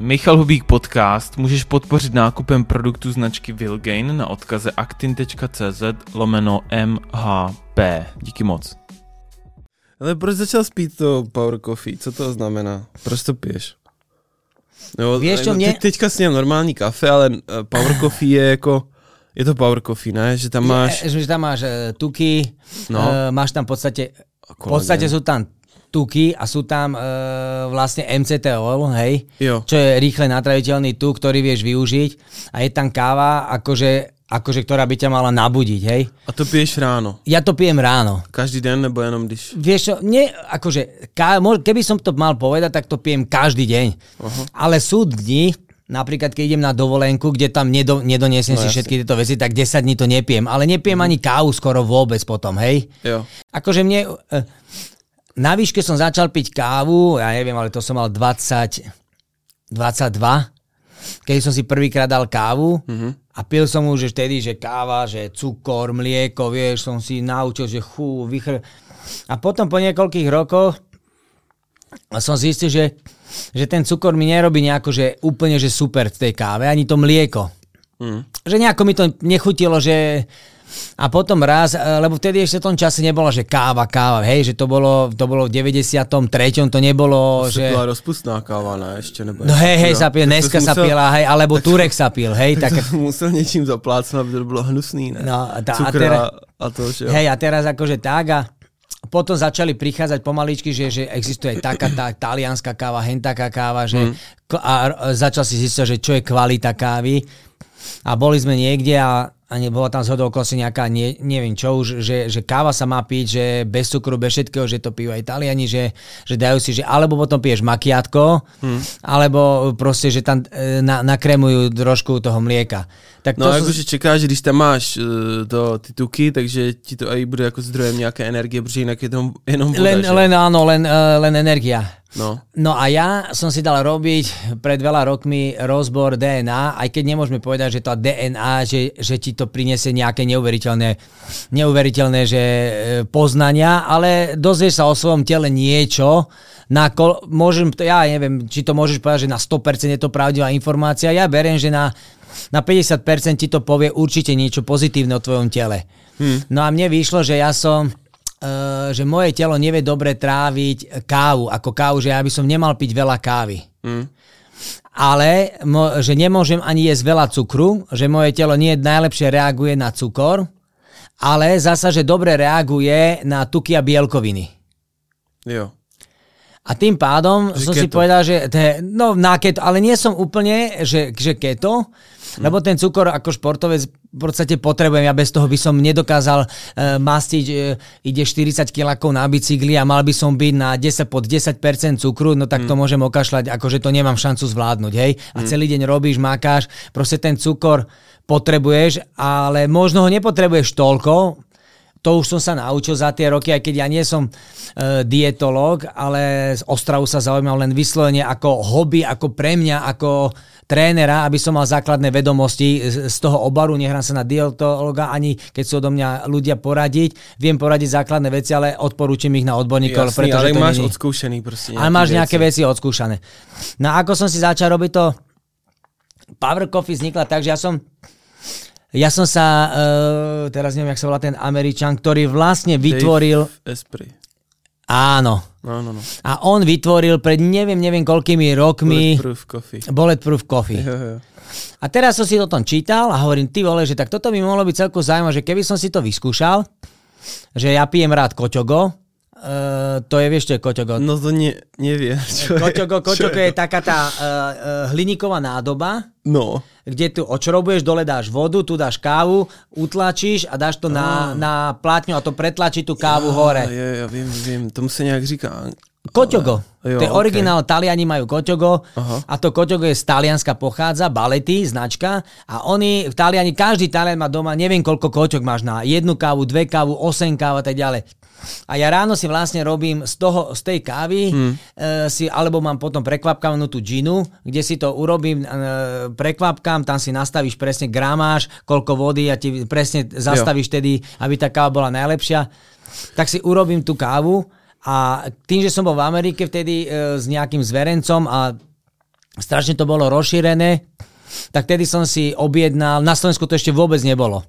Michal Hubík podcast můžeš podpořit nákupem produktu značky Vilgain na odkaze actin.cz lomeno MHP. Díky moc. Ale proč začal spít to Power Coffee? Co to znamená? Proč to piješ? No, čo, no, mne- te, teďka sním normální kafe, ale eh, Power Coffee je jako, je to Power Coffee, ne? Že tam máš... Že, že tam máš uh, tuky, No. no. uh, máš tam v podstate, v podstate sú tam tuky a sú tam uh, vlastne MCT oil, hej, Jo. čo je rýchle natraviteľný tuk, ktorý vieš využiť a je tam káva, akože, akože ktorá by ťa mala nabudiť, hej. A to piješ ráno. Ja to pijem ráno. Každý den nebo jenom když... Vieš čo, nie, akože, mo- keby som to mal povedať, tak to pijem každý deň. Uh-huh. Ale sú dni, napríklad keď idem na dovolenku, kde tam nedo, nedoniesiem No si jasne. všetky tieto veci, tak 10 dní to nepijem. Ale nepijem ani kávu skoro vôbec potom, hej. Jo. Akože mne... eh, Na výške som začal piť kávu, ja neviem, ale to som mal 20... 22, keď som si prvýkrát dal kávu Mhm. a pil som už vtedy, že káva, že cukor, mlieko, vieš, som si naučil, že chú, vychr... A potom po niekoľkých rokoch som zistil, že, že ten cukor mi nerobí nejako, že úplne, že super v tej káve, ani to mlieko. Mm. Že nejako mi to nechutilo, že... A potom raz, eh, lebo vtedy ešte v tom čase nebolo, že káva, káva, hej, že to bolo, to bolo v 93. to nebolo, To že... byla rozpustná káva, ne? Ještě nebo... No hej, hej, sa pil, Tak dneska sa pila, hej, alebo Turek sa pil, hej, tak... Tak musel něčím zaplácnout, aby to bylo hnusný, ne? No, tá, a Cukr teraz- a, a to, že jo. Hej, a teraz akože tak a potom začali prichádzať pomaličky, že, že existuje taká tá talianská káva, hen taká káva, že Mm. a začal si zistiť, že čo je kvalita kávy. A boli sme niekde a, a nebola tam zhodou okolností nejaká, nie, neviem čo už, že, že káva sa má piť, že bez cukru, bez všetkého, že to pijú aj Taliani, že, že dajú si, že alebo potom piješ makiátko, Hm. alebo proste, že tam e, na, nakremujú trošku toho mlieka. Tak No to a sú- jakože čekáš, že když tam máš uh, to, ty tuky, takže ti to aj bude jako zdrojem nějaké energie, protože jinak je to jenom voda, len, že? len áno, len, uh, len energia. No. No a ja som si dal robiť pred veľa rokmi rozbor DNA, aj keď nemôžeme povedať, že to DNA, že, že ti to prinesie nejaké neuveriteľné, neuveriteľné že, e, poznania, ale dozvieš sa o svojom tele niečo, na kol, môžem, ja neviem, či to môžeš povedať, že na 100% je to pravdivá informácia, ja beriem, že na, na 50% ti to povie určite niečo pozitívne o tvojom tele. Hm. No a mne vyšlo, že ja som že moje telo nevie dobre tráviť kávu, ako kávu, že ja by som nemal piť veľa kávy. Hm. Ale že nemôžem ani jesť veľa cukru, že moje telo nie najlepšie reaguje na cukor, ale zasa, že dobre reaguje na tuky a bielkoviny. Jo. A tým pádom Že som si keto. povedal, že to je, no na keto, ale nie som úplne, že, že keto, Hm. lebo ten cukor ako športovec v podstate potrebujem, ja bez toho by som nedokázal uh, mastiť, uh, ide 40 kilákov na bicykli a mal by som byť na 10 pod 10% cukru, no tak to môžem okašľať, akože to nemám šancu zvládnuť, hej. A celý deň robíš, makáš, proste ten cukor potrebuješ, ale možno ho nepotrebuješ toľko, to už som sa naučil za tie roky, aj keď ja nie som uh, dietológ, ale z Ostravu sa zaujímam len vyslovene ako hobby, ako pre mňa, ako trénera, aby som mal základné vedomosti z, toho obaru, nehrám sa na dietológa, ani keď sú odo mňa ľudia poradiť. Viem poradiť základné veci, ale odporúčam ich na odborníkov, Jasný, pretože ale to máš není... odskúšený prostě Ale máš nejaké veci odskúšané. No a ako som si začal robiť to, Power Coffee vznikla tak, že ja som ja som sa, uh, teraz neviem, jak sa volá ten Američan, ktorý vlastne vytvoril, Dave Esprit. áno, No, no, no. a on vytvoril pred neviem, neviem koľkými rokmi Bulletproof coffee. Bulletproof Coffee. Jo, jo. A teraz som si o tom čítal a hovorím, ty vole, že tak toto by mohlo byť celkom zaujímavé, že keby som si to vyskúšal, že ja pijem rád koťogo, uh, to je, vieš, čo je koťogo? No to ne, neviem. Čo je, Koťogo, čo koťogo je taká tá uh, uh, hliníková nádoba, No. kde tu očrobuješ, dole dáš vodu, tu dáš kávu, utlačíš a dáš to na, na plátňu a to pretlačí tú kávu hore. Jo, jo, vím, vím, tomu se nějak říká. Koťogo. Jo, to je ok. originál, Taliani majú koťogo Aha. a to koťogo je z Talianska pochádza, balety, značka a oni, v Taliani, každý Talian má doma, neviem koľko koťok máš na jednu kávu, dve kávu, osem káv a tak ďalej. A ja ráno si vlastne robím z, toho, z tej kávy, hmm. e, si, alebo mám potom prekvapkanú tú džinu, kde si to urobím, e, prekvapkám, tam si nastavíš presne gramáž, koľko vody a ti presne zastavíš tedy, aby tá káva bola najlepšia. Tak si urobím tú kávu a tým, že som bol v Amerike vtedy e, s nejakým zverencom a strašne to bolo rozšírené, tak tedy som si objednal, na Slovensku to ešte vôbec nebolo.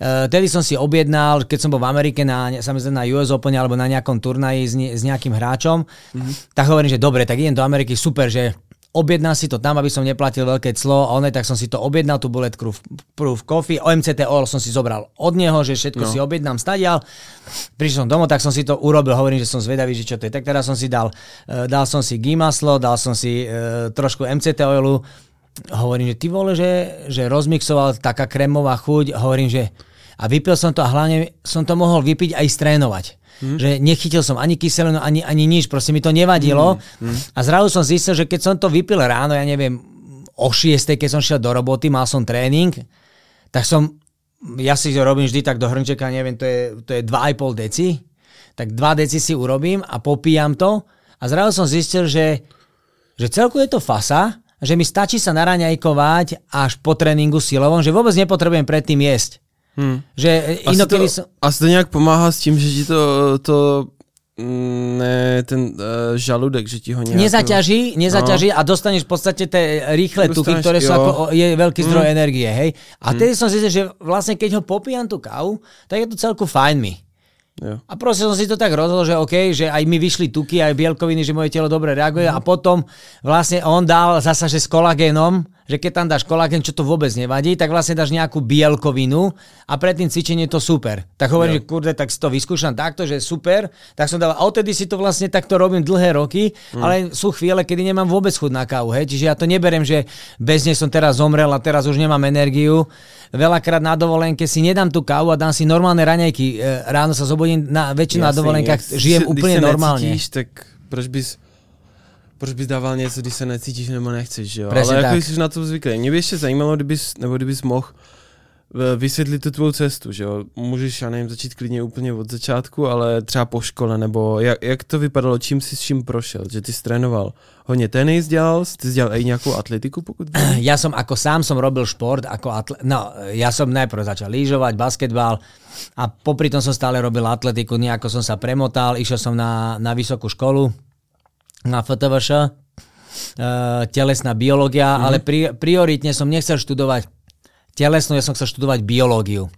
Uh, tedy som si objednal, keď som bol v Amerike na, samozrejme na US Open alebo na nejakom turnaji s, ne, s nejakým hráčom, mm-hmm. tak hovorím, že dobre, tak idem do Ameriky, super, že objednal si to tam, aby som neplatil veľké clo a one, tak som si to objednal, tú bulletproof proof coffee, OMCT oil som si zobral od neho, že všetko no. si objednám, stadial. Prišiel som domov, tak som si to urobil, hovorím, že som zvedavý, že čo to je. Tak teraz som si dal, uh, dal som si gimaslo, dal som si uh, trošku MCT oilu, hovorím, že ty vole, že, že rozmixoval taká krémová chuť, hovorím, že a vypil som to a hlavne som to mohol vypiť aj strénovať. Hmm. Že nechytil som ani kyselinu, ani, ani nič, proste mi to nevadilo. Hmm. Hmm. A zrazu som zistil, že keď som to vypil ráno, ja neviem, o 6, keď som šiel do roboty, mal som tréning, tak som, ja si to robím vždy tak do hrnčeka, neviem, to je, to je 2,5 deci, tak 2 deci si urobím a popíjam to a zrazu som zistil, že, že celku je to fasa, že mi stačí sa naraňajkovať až po tréningu silovom, že vôbec nepotrebujem predtým jesť. Hmm. Že inokedy to, som... Asi to nějak pomáhá s tím, že ti to, to mm, ne, ten uh, žaludek, že ti ho nejak... Nezaťaží, nezaťaží no. a dostaneš v podstate tie rýchle dostaneš, tuky, ktoré jo. sú ako, je veľký zdroj mm. energie, hej. A mm. tedy som zistil, že vlastne keď ho popíjam tú kávu, tak je to celku fajn mi. Jo. A proste som si to tak rozhodol, že OK, že aj mi vyšli tuky, aj bielkoviny, že moje telo dobre reaguje mm. a potom vlastne on dal zasa, že s kolagénom, že keď tam dáš kolagén, čo to vôbec nevadí, tak vlastne dáš nejakú bielkovinu a pred tým cvičením je to super. Tak hovorím, že kurde, tak si to vyskúšam takto, že super. Tak som dal, a odtedy si to vlastne takto robím dlhé roky, mm. ale sú chvíle, kedy nemám vôbec chuť na kávu. Hej? Čiže ja to neberiem, že bez nej som teraz zomrel a teraz už nemám energiu. Veľakrát na dovolenke si nedám tú kávu a dám si normálne raňajky. E, ráno sa zobudím na väčšinu na dovolenkách, žijem úplne normálne. Necítíš, tak proč bys proč bys dával něco, když se necítíš nebo nechceš, že jo? Presne Ale tak. jako jsi na to zvyklý. Mě by ještě zajímalo, kdybys, nebo kdybys mohl eh, vysvětlit tu tvou cestu, že jo? Můžeš, já nevím, začít klidně úplně od začátku, ale třeba po škole, nebo jak, jak to vypadalo, čím jsi s čím prošel, že ty jsi trénoval hodně tenis dělal, ty jsi dělal i nějakou atletiku, pokud vím? Ja som ako sám som robil šport, ako atle- no, ja som najprv začal lyžovať, basketbal a popri tom som stále robil atletiku, nejako som sa premotal, išiel som na, na vysokú školu, na FTVŠ, uh, telesná biológia, mm-hmm. ale pri, prioritne som nechcel študovať telesnú, ja som chcel študovať biológiu.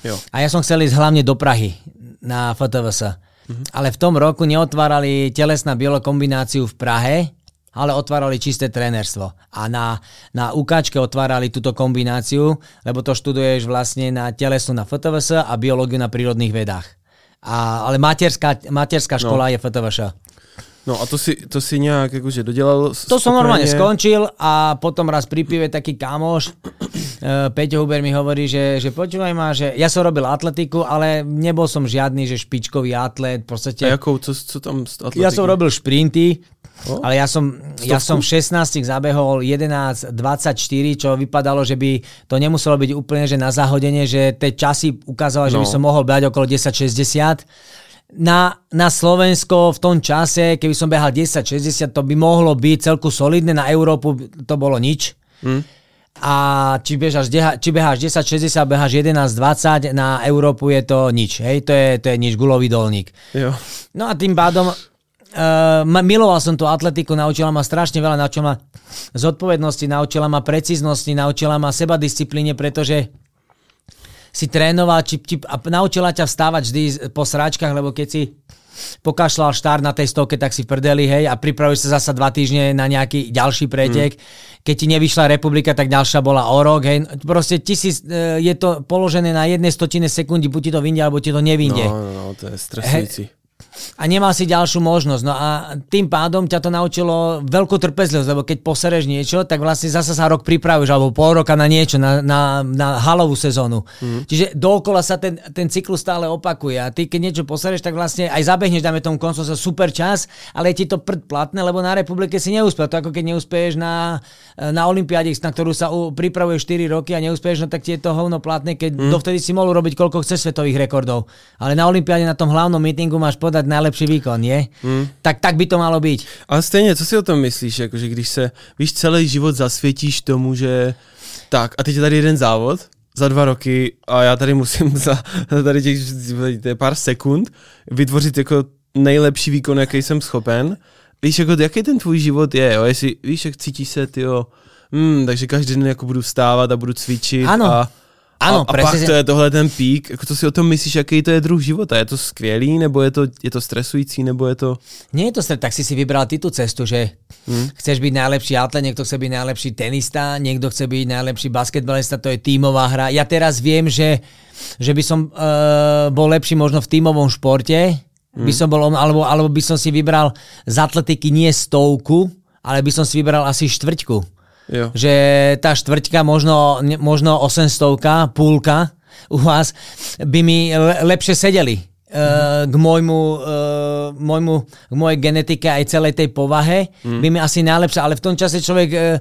Jo. A ja som chcel ísť hlavne do Prahy na FTVS. Mm-hmm. Ale v tom roku neotvárali telesná biokombináciu v Prahe, ale otvárali čisté trénerstvo. A na, na UKčke otvárali túto kombináciu, lebo to študuješ vlastne na telesnú na FTVS a biológiu na prírodných vedách. A, ale materská, materská škola no. je FTVŠ. No a to si, to si nejak akože dodelal? To som normálne skončil a potom raz pri pive taký kamoš, uh, Peťo Huber mi hovorí, že, že počúvaj ma, že ja som robil atletiku, ale nebol som žiadny, že špičkový atlet. V podstate, a jakou, co, co tam atletiky? Ja som robil šprinty, o? ale ja som, ja som v 16 zabehol 11.24, čo vypadalo, že by to nemuselo byť úplne že na zahodenie, že tie časy ukázalo, no. že by som mohol brať okolo 10.60 na, na Slovensko v tom čase, keby som behal 10-60, to by mohlo byť celku solidné, na Európu to bolo nič. Hmm. A či beháš, či beháš 10-60, beháš 11-20, na Európu je to nič. Hej, to je, to je nič, gulový dolník. Jo. No a tým pádom Uh, miloval som tú atletiku, naučila ma strašne veľa, naučila ma zodpovednosti, naučila ma precíznosti, naučila ma seba disciplíne, pretože si trénoval či, či, a naučila ťa vstávať vždy po sráčkach, lebo keď si pokašľal štart na tej stovke, tak si prdeli, hej, a pripravuješ sa zasa dva týždne na nejaký ďalší pretek. Mm. Keď ti nevyšla republika, tak ďalšia bola o rok, hej. Proste tisíc, e, je to položené na jednej stotine sekundy, buď ti to vyjde, alebo ti to nevyjde. No, no, no, to je stresujúci. Hej, a nemal si ďalšiu možnosť. No a tým pádom ťa to naučilo veľkú trpezlivosť, lebo keď posereš niečo, tak vlastne zase sa rok pripravíš, alebo pol roka na niečo, na, na, na halovú sezónu. Mm. Čiže dookola sa ten, ten cyklus stále opakuje a ty keď niečo posereš, tak vlastne aj zabehneš, dáme tomu koncom sa super čas, ale je ti to prd platné, lebo na republike si neúspel. To ako keď neúspeješ na, na Olympiáde, na ktorú sa pripravuje 4 roky a neúspeješ, no tak ti je to hovno platné, keď mm. dovtedy si mohol robiť koľko chce svetových rekordov. Ale na Olympiáde na tom hlavnom meetingu máš podať najlepší výkon, nie? Hmm. Tak, tak by to malo být. Ale stejně, co si o tom myslíš, jakože když se, víš, celý život zasvětíš tomu, že tak a teď je tady jeden závod, za dva roky a já tady musím za tady těch pár sekund vytvořit jako nejlepší výkon, jaký jsem schopen víš, jako, jaký ten tvůj život je, jo? Jestli, víš, jak cítíš se, ty jo, hmm, takže každý den jako budu vstávat a budu cvičit ano. a Áno, a, a pak to je tohle ten pík. Ako to si o tom myslíš, aký to je druh života? Je to skvělý, nebo je to, je to stresující, nebo je to... Nie je to stres, tak si si vybral ty tú cestu, že hmm. chceš byť najlepší atlet, niekto chce byť najlepší tenista, niekto chce byť najlepší basketbalista, to je tímová hra. Ja teraz viem, že, že by som uh, bol lepší možno v tímovom športe, hmm. by som bol, alebo, alebo by som si vybral z atletiky nie stovku, ale by som si vybral asi štvrťku Jo. Že tá štvrťka, možno, možno 800, púlka u vás by mi lepšie sedeli uh, k môjmu, uh, môjmu, k mojej genetike aj celej tej povahe, mm. by mi asi najlepšie, ale v tom čase človek, uh,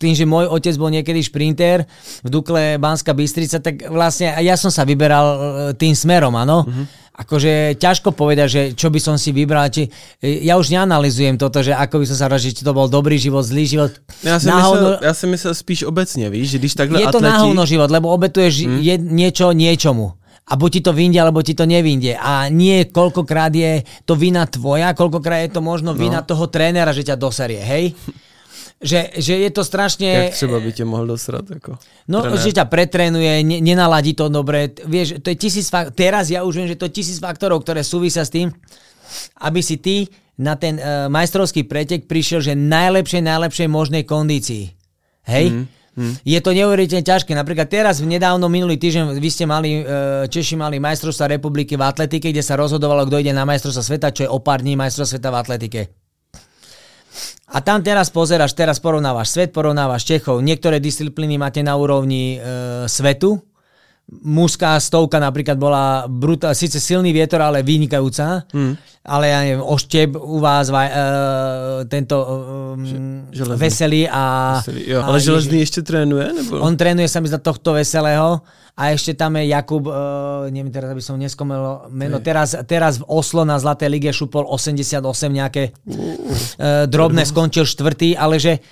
tým, že môj otec bol niekedy šprinter v Dukle Banská Bystrica, tak vlastne ja som sa vyberal tým smerom, áno. Mm-hmm akože ťažko povedať, že čo by som si vybral. Či, ja už neanalizujem toto, že ako by som sa rozžiť, či to bol dobrý život, zlý život. Ja si, myslel, ja si myslel spíš obecne, víš, že když takhle Je to atleti... náhovno život, lebo obetuješ hmm. je, niečo niečomu. A buď ti to vyjde, alebo ti to nevinde. A nie koľkokrát je to vina tvoja, koľkokrát je to možno no. vina toho trénera, že ťa doserie, hej? Že, že je to strašne... Jak třeba by ťa mohol dosrať? Ako no, trenér. že ťa pretrénuje, ne, nenaladí to dobre. Vieš, to je tisíc fakt, teraz ja už viem, že to je tisíc faktorov, ktoré súvisia s tým, aby si ty na ten uh, majstrovský pretek prišiel, že najlepšej, najlepšej možnej kondícii. Hej? Mm. Hmm. Je to neuveriteľne ťažké. Napríklad teraz, v nedávno minulý týždeň, vy ste mali, e, Češi mali majstrovstva republiky v atletike, kde sa rozhodovalo, kto ide na majstrovstva sveta, čo je o pár dní majstrovstva sveta v atletike. A tam teraz pozeráš, teraz porovnávaš svet, porovnávaš Čechov. Niektoré disciplíny máte na úrovni e, svetu. Mužská stovka napríklad bola brutál, síce silný vietor, ale vynikajúca. Mm. Ale ja neviem, ošteb u vás, e, tento e, veselý a... Veselý, jo. Ale a železný ešte trénuje? Nebo? On trénuje sa mi za tohto veselého a ešte tam je Jakub, uh, neviem teraz, aby som neskomel meno, teraz, teraz v Oslo na Zlatej lige šupol 88 nejaké uh, drobné, skončil štvrtý, ale že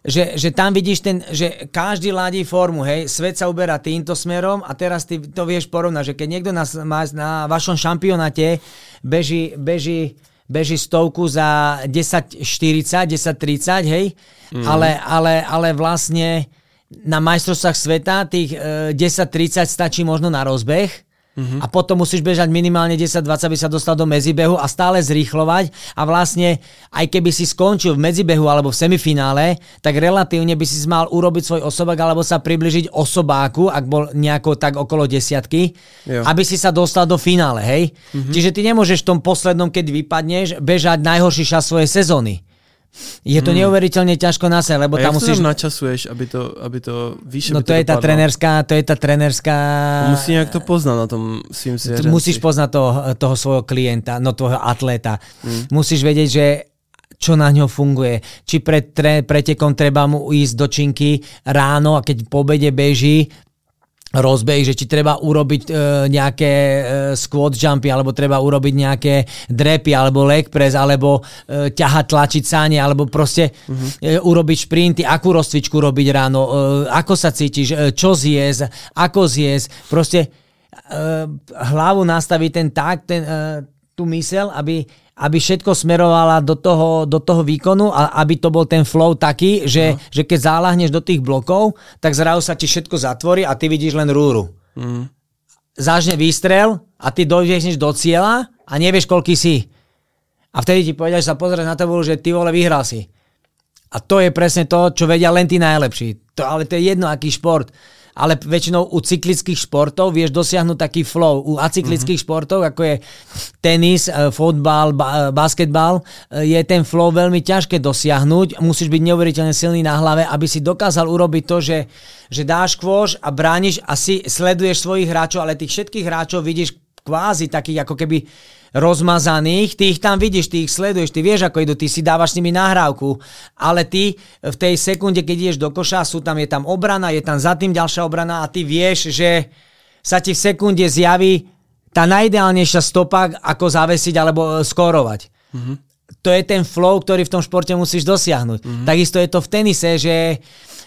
že, že tam vidíš ten, že každý ladí formu, hej, svet sa uberá týmto smerom a teraz ty to vieš porovnať, že keď niekto na, na vašom šampionáte beží, beží, beží stovku za 10.40, 10.30, hej, mm. ale, ale, ale vlastne na majstrovstvách sveta tých e, 10-30 stačí možno na rozbeh mm-hmm. a potom musíš bežať minimálne 10-20, aby sa dostal do medzibehu a stále zrýchlovať a vlastne aj keby si skončil v medzibehu alebo v semifinále, tak relatívne by si mal urobiť svoj osobák alebo sa približiť osobáku, ak bol nejako tak okolo desiatky, jo. aby si sa dostal do finále, hej? Mm-hmm. Čiže ty nemôžeš v tom poslednom, keď vypadneš, bežať najhorší čas svojej sezóny. Je to hmm. neuveriteľne ťažko na sa, lebo a tam musíš... to načasuješ, aby to, aby to vyššie No to, to je tá trenerská, to je tá trenerská... Musí nejak to poznať na tom svým sierenci. Musíš poznať toho, toho svojho klienta, no tvojho atleta. Hmm. Musíš vedieť, že čo na ňo funguje. Či pred tre, pretekom treba mu ísť do činky ráno a keď po obede beží, rozbeh, že či treba urobiť e, nejaké e, squat jumpy, alebo treba urobiť nejaké drepy, alebo leg press, alebo e, ťahať, tlačiť sáne, alebo proste uh-huh. e, urobiť šprinty, akú rozcvičku robiť ráno, e, ako sa cítiš, e, čo zjesť, ako zjesť, proste e, hlavu nastaviť ten tak, ten, e, tú mysel, aby aby všetko smerovala do toho, do toho výkonu a aby to bol ten flow taký, že, no. že keď zálahneš do tých blokov, tak zrazu sa ti všetko zatvorí a ty vidíš len rúru. Mm. Zážne výstrel a ty dojdeš do cieľa a nevieš, koľký si. A vtedy ti povedia, že sa pozrieš na tabulu, že ty vole vyhral si. A to je presne to, čo vedia len tí najlepší. To, ale to je jedno, aký šport ale väčšinou u cyklických športov vieš dosiahnuť taký flow. U acyklických mm-hmm. športov, ako je tenis, e, fotbal, ba- e, basketbal, e, je ten flow veľmi ťažké dosiahnuť. Musíš byť neuveriteľne silný na hlave, aby si dokázal urobiť to, že, že dáš kôž a brániš a si sleduješ svojich hráčov, ale tých všetkých hráčov vidíš kvázi takých ako keby rozmazaných, ty ich tam vidíš, ty ich sleduješ, ty vieš, ako idú, ty si dávaš s nimi nahrávku, ale ty v tej sekunde, keď ideš do koša, sú tam, je tam obrana, je tam za tým ďalšia obrana a ty vieš, že sa ti v sekunde zjaví tá najideálnejšia stopa, ako zavesiť alebo e, skórovať. Mm-hmm. To je ten flow, ktorý v tom športe musíš dosiahnuť. Mm-hmm. Takisto je to v tenise, že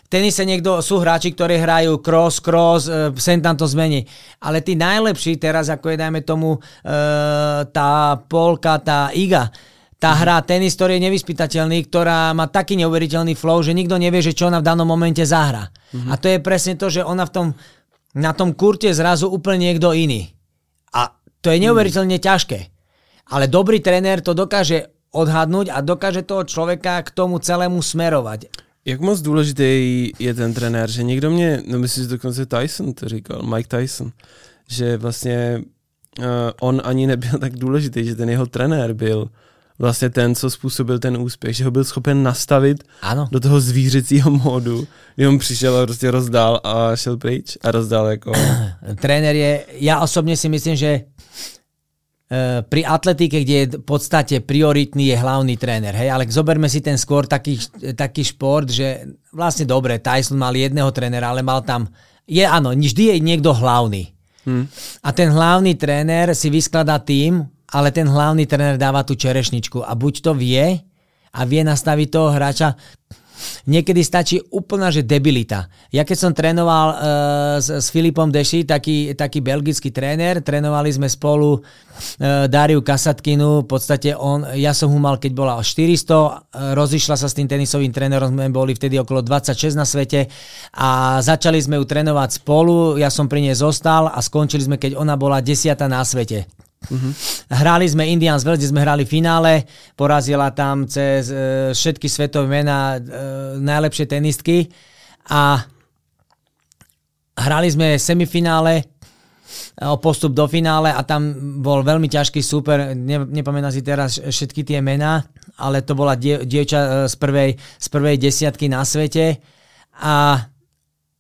tenise niekto, sú hráči, ktorí hrajú cross, cross, e, sem tam to zmení. Ale tí najlepší teraz, ako je dajme tomu e, tá Polka, tá Iga, Tá hra tenis, ktorý je nevyspytateľný, ktorá má taký neuveriteľný flow, že nikto nevie, že čo ona v danom momente zahra. Mm-hmm. A to je presne to, že ona v tom, na tom kurte zrazu úplne niekto iný. A to je neuveriteľne mm. ťažké. Ale dobrý tréner to dokáže odhadnúť a dokáže toho človeka k tomu celému smerovať. Jak moc důležitý je ten trenér, že někdo mě, no myslím, že dokonce Tyson to říkal, Mike Tyson, že vlastně uh, on ani nebyl tak důležitý, že ten jeho trenér byl vlastně ten, co způsobil ten úspěch, že ho byl schopen nastavit ano. do toho zvířecího módu, kdy on přišel a prostě rozdál a šel pryč a rozdál jako... Tréner je, já osobně si myslím, že pri atletike, kde je v podstate prioritný je hlavný tréner, hej, ale zoberme si ten skôr taký, taký šport, že vlastne dobre, Tyson mal jedného trénera, ale mal tam, je áno, vždy je niekto hlavný. Hmm. A ten hlavný tréner si vyskladá tým, ale ten hlavný tréner dáva tú čerešničku a buď to vie a vie nastaviť toho hráča, Niekedy stačí úplná, že debilita. Ja keď som trénoval uh, s, s Filipom Deši, taký, taký belgický tréner, trénovali sme spolu uh, Dariu Kasatkinu, v podstate on, ja som ho mal, keď bola 400, uh, rozišla sa s tým tenisovým trénerom, sme boli vtedy okolo 26 na svete a začali sme ju trénovať spolu, ja som pri nej zostal a skončili sme, keď ona bola desiata na svete. Uh-huh. Hrali sme Indians Wells, kde sme hrali finále, porazila tam cez e, všetky svetové mená e, najlepšie tenistky. A hrali sme semifinále e, o postup do finále a tam bol veľmi ťažký super, ne, nepamätám si teraz všetky tie mená, ale to bola die, dievča e, z prvej, z prvej desiatky na svete. A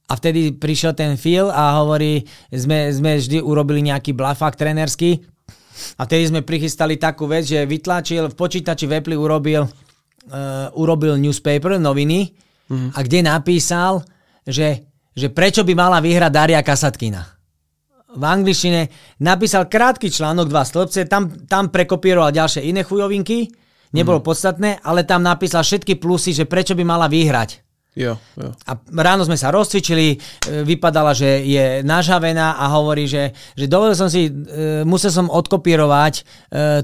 a vtedy prišiel ten Phil a hovorí, sme, sme vždy urobili nejaký blafák trenerský a vtedy sme prichystali takú vec, že vytlačil, v počítači v Apple urobil, uh, urobil newspaper, noviny, mm-hmm. a kde napísal, že, že prečo by mala vyhrať Daria Kasatkina. V angličtine napísal krátky článok, dva stĺpce, tam, tam prekopíroval ďalšie iné chujovinky, nebolo mm. podstatné, ale tam napísal všetky plusy, že prečo by mala vyhrať. Jo, jo. A ráno sme sa rozcvičili, e, vypadala, že je nažavená a hovorí, že, že dovolil som si, e, musel som odkopírovať e,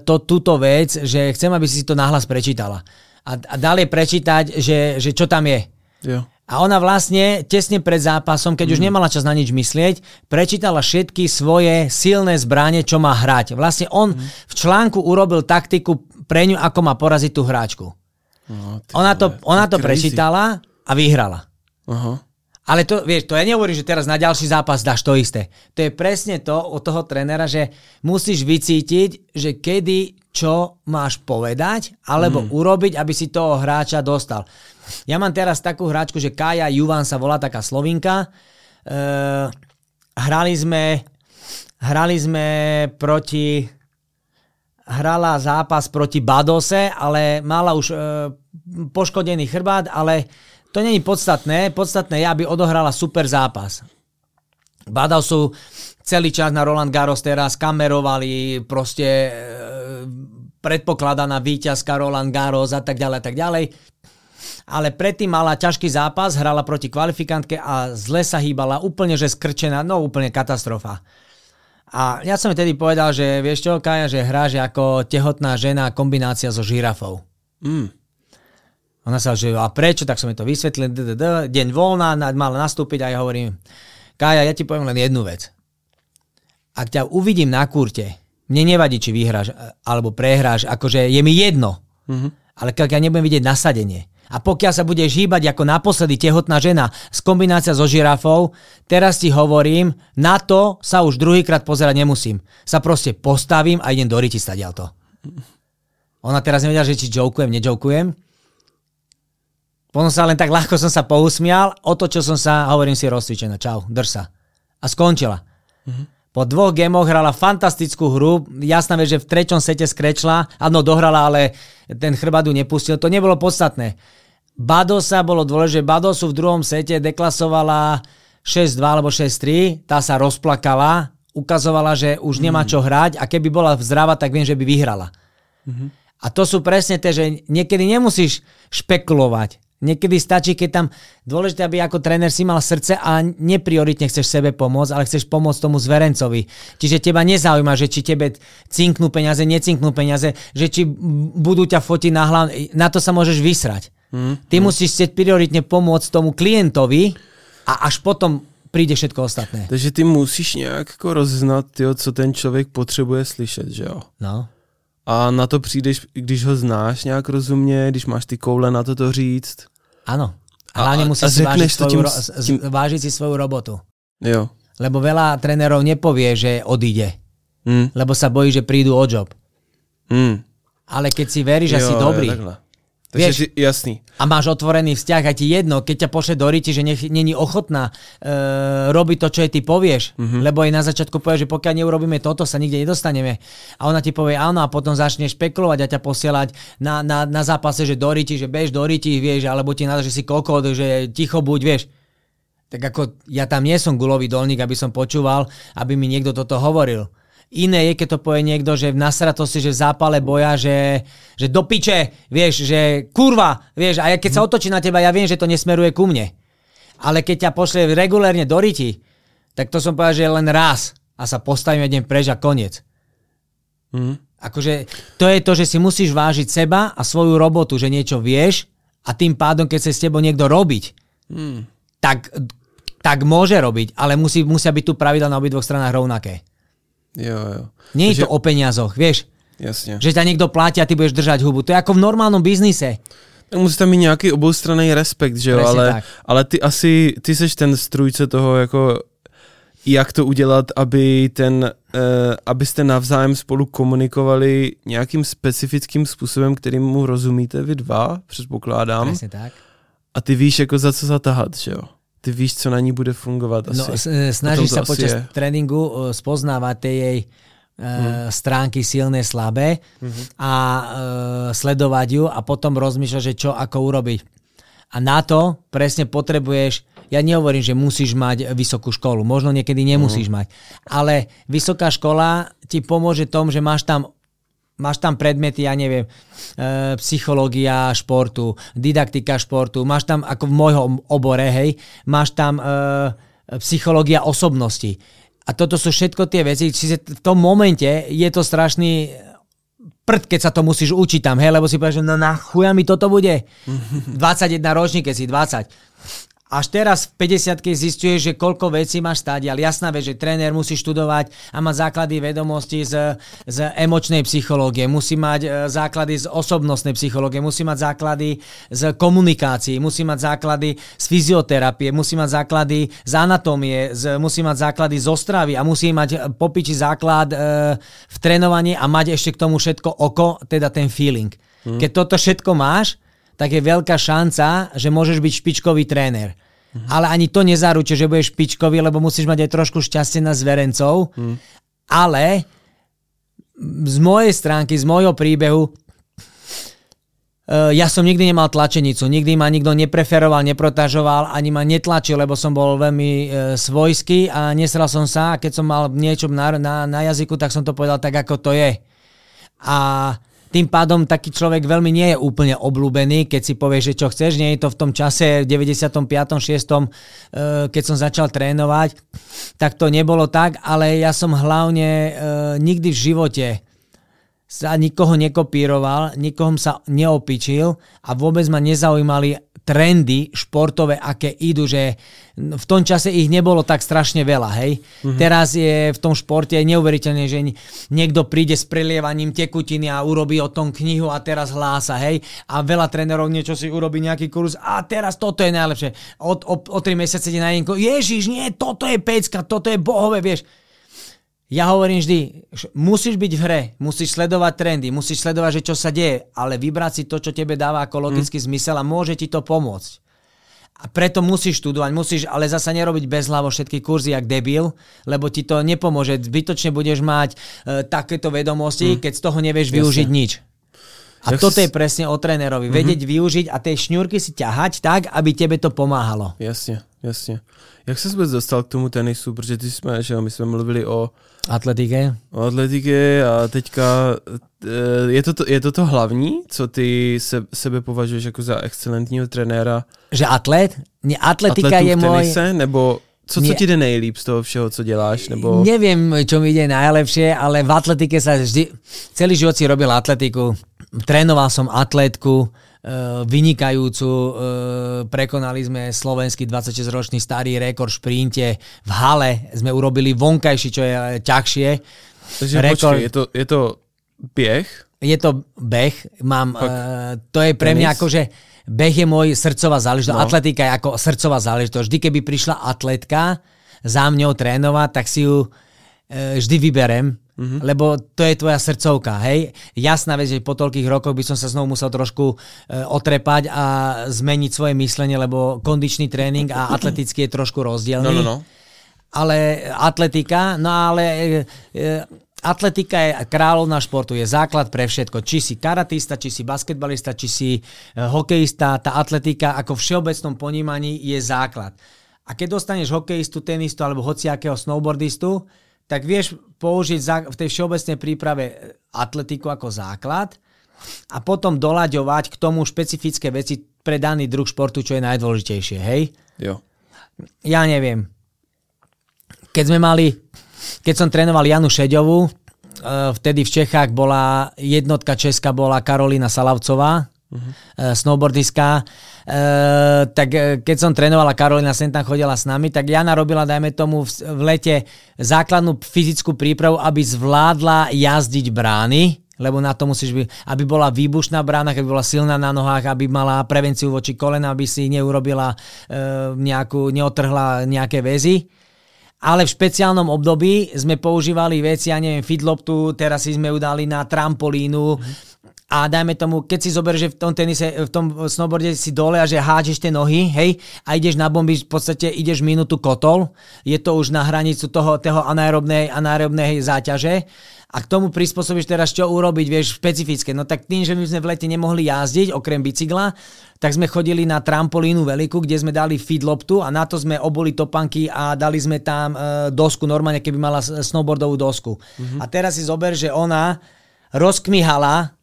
to, túto vec, že chcem, aby si to nahlas prečítala. A, a dal je prečítať, že, že čo tam je. Jo. A ona vlastne tesne pred zápasom, keď mm. už nemala čas na nič myslieť, prečítala všetky svoje silné zbranie, čo má hrať. Vlastne on mm. v článku urobil taktiku pre ňu, ako má poraziť tú hráčku. No, ona to, ona to prečítala a vyhrala. Uh-huh. Ale to, vieš, to ja nehovorím, že teraz na ďalší zápas dáš to isté. To je presne to od toho trénera, že musíš vycítiť, že kedy čo máš povedať alebo mm. urobiť, aby si toho hráča dostal. Ja mám teraz takú hráčku, že Kaja Juvan sa volá taká slovinka. E, hrali sme hrali sme proti hrala zápas proti Badose, ale mala už e, poškodený chrbát, ale to není podstatné. Podstatné je, aby odohrala super zápas. Bádal sú celý čas na Roland Garros teraz, kamerovali, proste e, predpokladaná víťazka Roland Garros a tak ďalej a tak ďalej. Ale predtým mala ťažký zápas, hrala proti kvalifikantke a zle sa hýbala, úplne že skrčená, no úplne katastrofa. A ja som tedy povedal, že vieš čo, Kaja, že hráš ako tehotná žena kombinácia so žirafou. Mm. Ona sa, že a prečo, tak som mi to vysvetlil, deň voľná, mal nastúpiť a ja hovorím, Kája, ja ti poviem len jednu vec. Ak ťa uvidím na kurte, mne nevadí, či vyhráš alebo prehráš, akože je mi jedno. Mm-hmm. Ale keď ja nebudem vidieť nasadenie. A pokiaľ sa budeš hýbať ako naposledy tehotná žena s kombinácia so žirafou, teraz ti hovorím, na to sa už druhýkrát pozerať nemusím. Sa proste postavím a idem do riti stadiaľ to. Ona teraz nevedela, že či jokujem, nejokujem. Potom sa len tak ľahko som sa pousmial, otočil som sa hovorím si rozcvičená, čau, drž sa. A skončila. Mm-hmm. Po dvoch gémoch hrala fantastickú hru, jasná vec, že v treťom sete skrečla, áno, dohrala, ale ten chrbadu nepustil, to nebolo podstatné. Badosa bolo dôležité, Badosu v druhom sete deklasovala 6-2 alebo 6-3, tá sa rozplakala, ukazovala, že už nemá mhm. čo hrať a keby bola zdravá, tak viem, že by vyhrala. Mm-hmm. A to sú presne tie, že niekedy nemusíš špekulovať Niekedy stačí, keď tam dôležité, aby ako tréner si mal srdce a neprioritne chceš sebe pomôcť, ale chceš pomôcť tomu zverencovi. Čiže teba nezaujíma, že či tebe cinknú peniaze, necinknú peniaze, že či budú ťa fotiť na hlavu. Na to sa môžeš vysrať. Hmm. Ty hmm. musíš chcieť prioritne pomôcť tomu klientovi a až potom príde všetko ostatné. Takže ty musíš nějak jako rozeznat, tyjo, co ten člověk potřebuje slyšet, že jo? No. A na to přijdeš, když ho znáš nějak rozumně, když máš ty koule na to to říct. Áno. A hlavne musíš si vážiť, svoju, tím, tím... vážiť si svoju robotu. Jo. Lebo veľa trénerov nepovie, že odíde. Mm. Lebo sa bojí, že prídu o job. Mm. Ale keď si veríš, že si dobrý, jo, Takže Vieš, si, jasný. A máš otvorený vzťah a ti jedno, keď ťa pošle do riti, že nech, není ochotná e, robiť to, čo jej ty povieš, mm-hmm. lebo aj na začiatku povie, že pokiaľ neurobíme toto, sa nikde nedostaneme. A ona ti povie áno a potom začne špekulovať a ťa posielať na, na, na zápase, že do riti, že bež do riti, vieš, alebo ti nada, že si kokot, že ticho buď, vieš. Tak ako ja tam nie som gulový dolník, aby som počúval, aby mi niekto toto hovoril. Iné je, keď to povie niekto, že v nasratosti, že v zápale boja, že, že do piče, vieš, že kurva, vieš, a keď sa mhm. otočí na teba, ja viem, že to nesmeruje ku mne. Ale keď ťa pošle regulérne do riti, tak to som povedal, že len raz a sa postavím jeden preč a koniec. Mm. Akože to je to, že si musíš vážiť seba a svoju robotu, že niečo vieš a tým pádom, keď sa s tebou niekto robiť, mm. tak, tak môže robiť, ale musí, musia byť tu pravidla na obidvoch stranách rovnaké. Jo, jo. Nie je to o peniazoch, vieš? Jasně. Že ťa niekto platí a ty budeš držať hubu. To je ako v normálnom biznise. Tak musí tam mít nějaký oboustranný respekt, že jo, ale, ale ty asi, ty seš ten strujce toho, jako jak to udělat, aby ten, uh, abyste navzájem spolu komunikovali nějakým specifickým způsobem, kterým mu rozumíte vy dva, předpokládám. Presne tak. A ty víš, jako za co zatahat, že jo? Ty víš, co na ní bude fungovat no, asi. No, snažíš sa počas je. tréningu spoznávať tej jej hmm. stránky silné, slabé hmm. a uh, sledovať ju a potom rozmýšľať, že čo ako urobiť. A na to presne potrebuješ, ja nehovorím, že musíš mať vysokú školu, možno niekedy nemusíš hmm. mať, ale vysoká škola ti pomôže tom, že máš tam máš tam predmety, ja neviem, e, psychológia športu, didaktika športu, máš tam, ako v môjho obore, hej, máš tam e, psychológia osobnosti. A toto sú všetko tie veci, čiže v tom momente je to strašný prd, keď sa to musíš učiť tam, hej, lebo si povieš, no na chuja mi toto bude. 21 ročník, keď si 20 až teraz v 50 zistuješ, že koľko vecí máš stať, ale jasná vec, že tréner musí študovať a mať základy vedomosti z, z emočnej psychológie, musí mať e, základy z osobnostnej psychológie, musí mať základy z komunikácií, musí mať základy z fyzioterapie, musí mať základy z anatómie, z, musí mať základy z ostravy a musí mať popiči základ e, v trénovaní a mať ešte k tomu všetko oko, teda ten feeling. Hmm. Keď toto všetko máš, tak je veľká šanca, že môžeš byť špičkový tréner. Mm. Ale ani to nezaručuje, že budeš špičkový, lebo musíš mať aj trošku šťastie na zverencov. Mm. Ale z mojej stránky, z môjho príbehu, eh, ja som nikdy nemal tlačenicu, nikdy ma nikto nepreferoval, neprotažoval, ani ma netlačil, lebo som bol veľmi e, svojský a nesral som sa a keď som mal niečo na, na, na jazyku, tak som to povedal tak, ako to je. A tým pádom taký človek veľmi nie je úplne obľúbený, keď si povie, že čo chceš. Nie je to v tom čase, v 95. 6. Eh, keď som začal trénovať, tak to nebolo tak, ale ja som hlavne eh, nikdy v živote sa nikoho nekopíroval, nikoho sa neopičil a vôbec ma nezaujímali trendy športové, aké idú, že v tom čase ich nebolo tak strašne veľa, hej. Mm-hmm. Teraz je v tom športe neuveriteľné, že niekto príde s prelievaním tekutiny a urobí o tom knihu a teraz hlása, hej. A veľa trénerov niečo si urobí nejaký kurz a teraz toto je najlepšie. O, o, o 3 mesiace na jednko, ježiš, nie, toto je pecka, toto je bohové, vieš. Ja hovorím vždy, musíš byť v hre, musíš sledovať trendy, musíš sledovať, že čo sa deje, ale vybrať si to, čo tebe dáva ako logický mm. zmysel a môže ti to pomôcť. A preto musíš študovať, musíš ale zasa nerobiť bez hlavo všetky kurzy jak debil, lebo ti to nepomôže. Zbytočne budeš mať e, takéto vedomosti, mm. keď z toho nevieš Jasne. využiť nič. A Jak toto si... je presne o trénerovi. Mm-hmm. Vedieť využiť a tie šňúrky si ťahať tak, aby tebe to pomáhalo. Jasne, jasne. Jak se vůbec dostal k tomu tenisu? Protože ty jsme, že my jsme mluvili o atletike. O atletike a teďka Eh, je to, to, je to to hlavní, co ty se, sebe považuješ jako za excelentního trenéra? Že atlet? Nie, atletika je môj... tenise, nebo co, co ti jde nejlíp z toho všeho, co děláš? Nebo... Neviem, čo mi ide najlepšie, ale v atletike sa vždy... Celý život si robil atletiku. Trénoval som atletku, eh, vynikajúcu. Eh, prekonali sme slovenský 26-ročný starý rekord v šprinte. V hale sme urobili vonkajší, čo je ťažšie. Takže rekord... počkej, je to, je to Beh? Je to beh. Mám, uh, to je pre mňa akože beh je môj srdcová záležitosť. No. Atletika je ako srdcová záležitosť. Vždy, keby prišla atletka za mňou trénovať, tak si ju vždy vyberem, mm-hmm. lebo to je tvoja srdcovka, hej. Jasná vec, že po toľkých rokoch by som sa znovu musel trošku uh, otrepať a zmeniť svoje myslenie, lebo kondičný tréning a atletický je trošku rozdielný. No, no, no. Ale atletika, no ale uh, Atletika je kráľovná športu, je základ pre všetko. Či si karatista, či si basketbalista, či si e, hokejista, tá atletika ako v všeobecnom ponímaní je základ. A keď dostaneš hokejistu, tenistu alebo hociakého snowboardistu, tak vieš použiť v tej všeobecnej príprave e, atletiku ako základ a potom doľaďovať k tomu špecifické veci pre daný druh športu, čo je najdôležitejšie, hej? Jo. Ja neviem. Keď sme mali keď som trénoval Janu Šeďovú, eh, vtedy v Čechách bola jednotka Česka bola Karolina Salavcová, uh-huh. snowboardistka. Uh, tak keď som trénovala, Karolina sem tam chodila s nami, tak Jana robila, dajme tomu, v, v lete základnú fyzickú prípravu, aby zvládla jazdiť brány, lebo na to musíš byť, aby bola výbušná brána, aby bola silná na nohách, aby mala prevenciu voči kolena, aby si neurobila uh, nejakú, neotrhla nejaké väzy ale v špeciálnom období sme používali veci, ja neviem, fidloptu, teraz si sme ju dali na trampolínu. A dajme tomu, keď si zoberieš, že v tom tenise, v tom snowboarde si dole a že hádžeš tie nohy, hej, a ideš na bomby, v podstate ideš minútu kotol, je to už na hranicu toho, toho anaerobnej, anaerobnej záťaže a k tomu prispôsobíš teraz, čo urobiť, vieš, špecifické. No tak tým, že my sme v lete nemohli jazdiť, okrem bicykla, tak sme chodili na trampolínu veľkú, kde sme dali feed loptu a na to sme oboli topanky a dali sme tam e, dosku, normálne keby mala snowboardovú dosku. Mm-hmm. A teraz si zober, že ona rozkmihala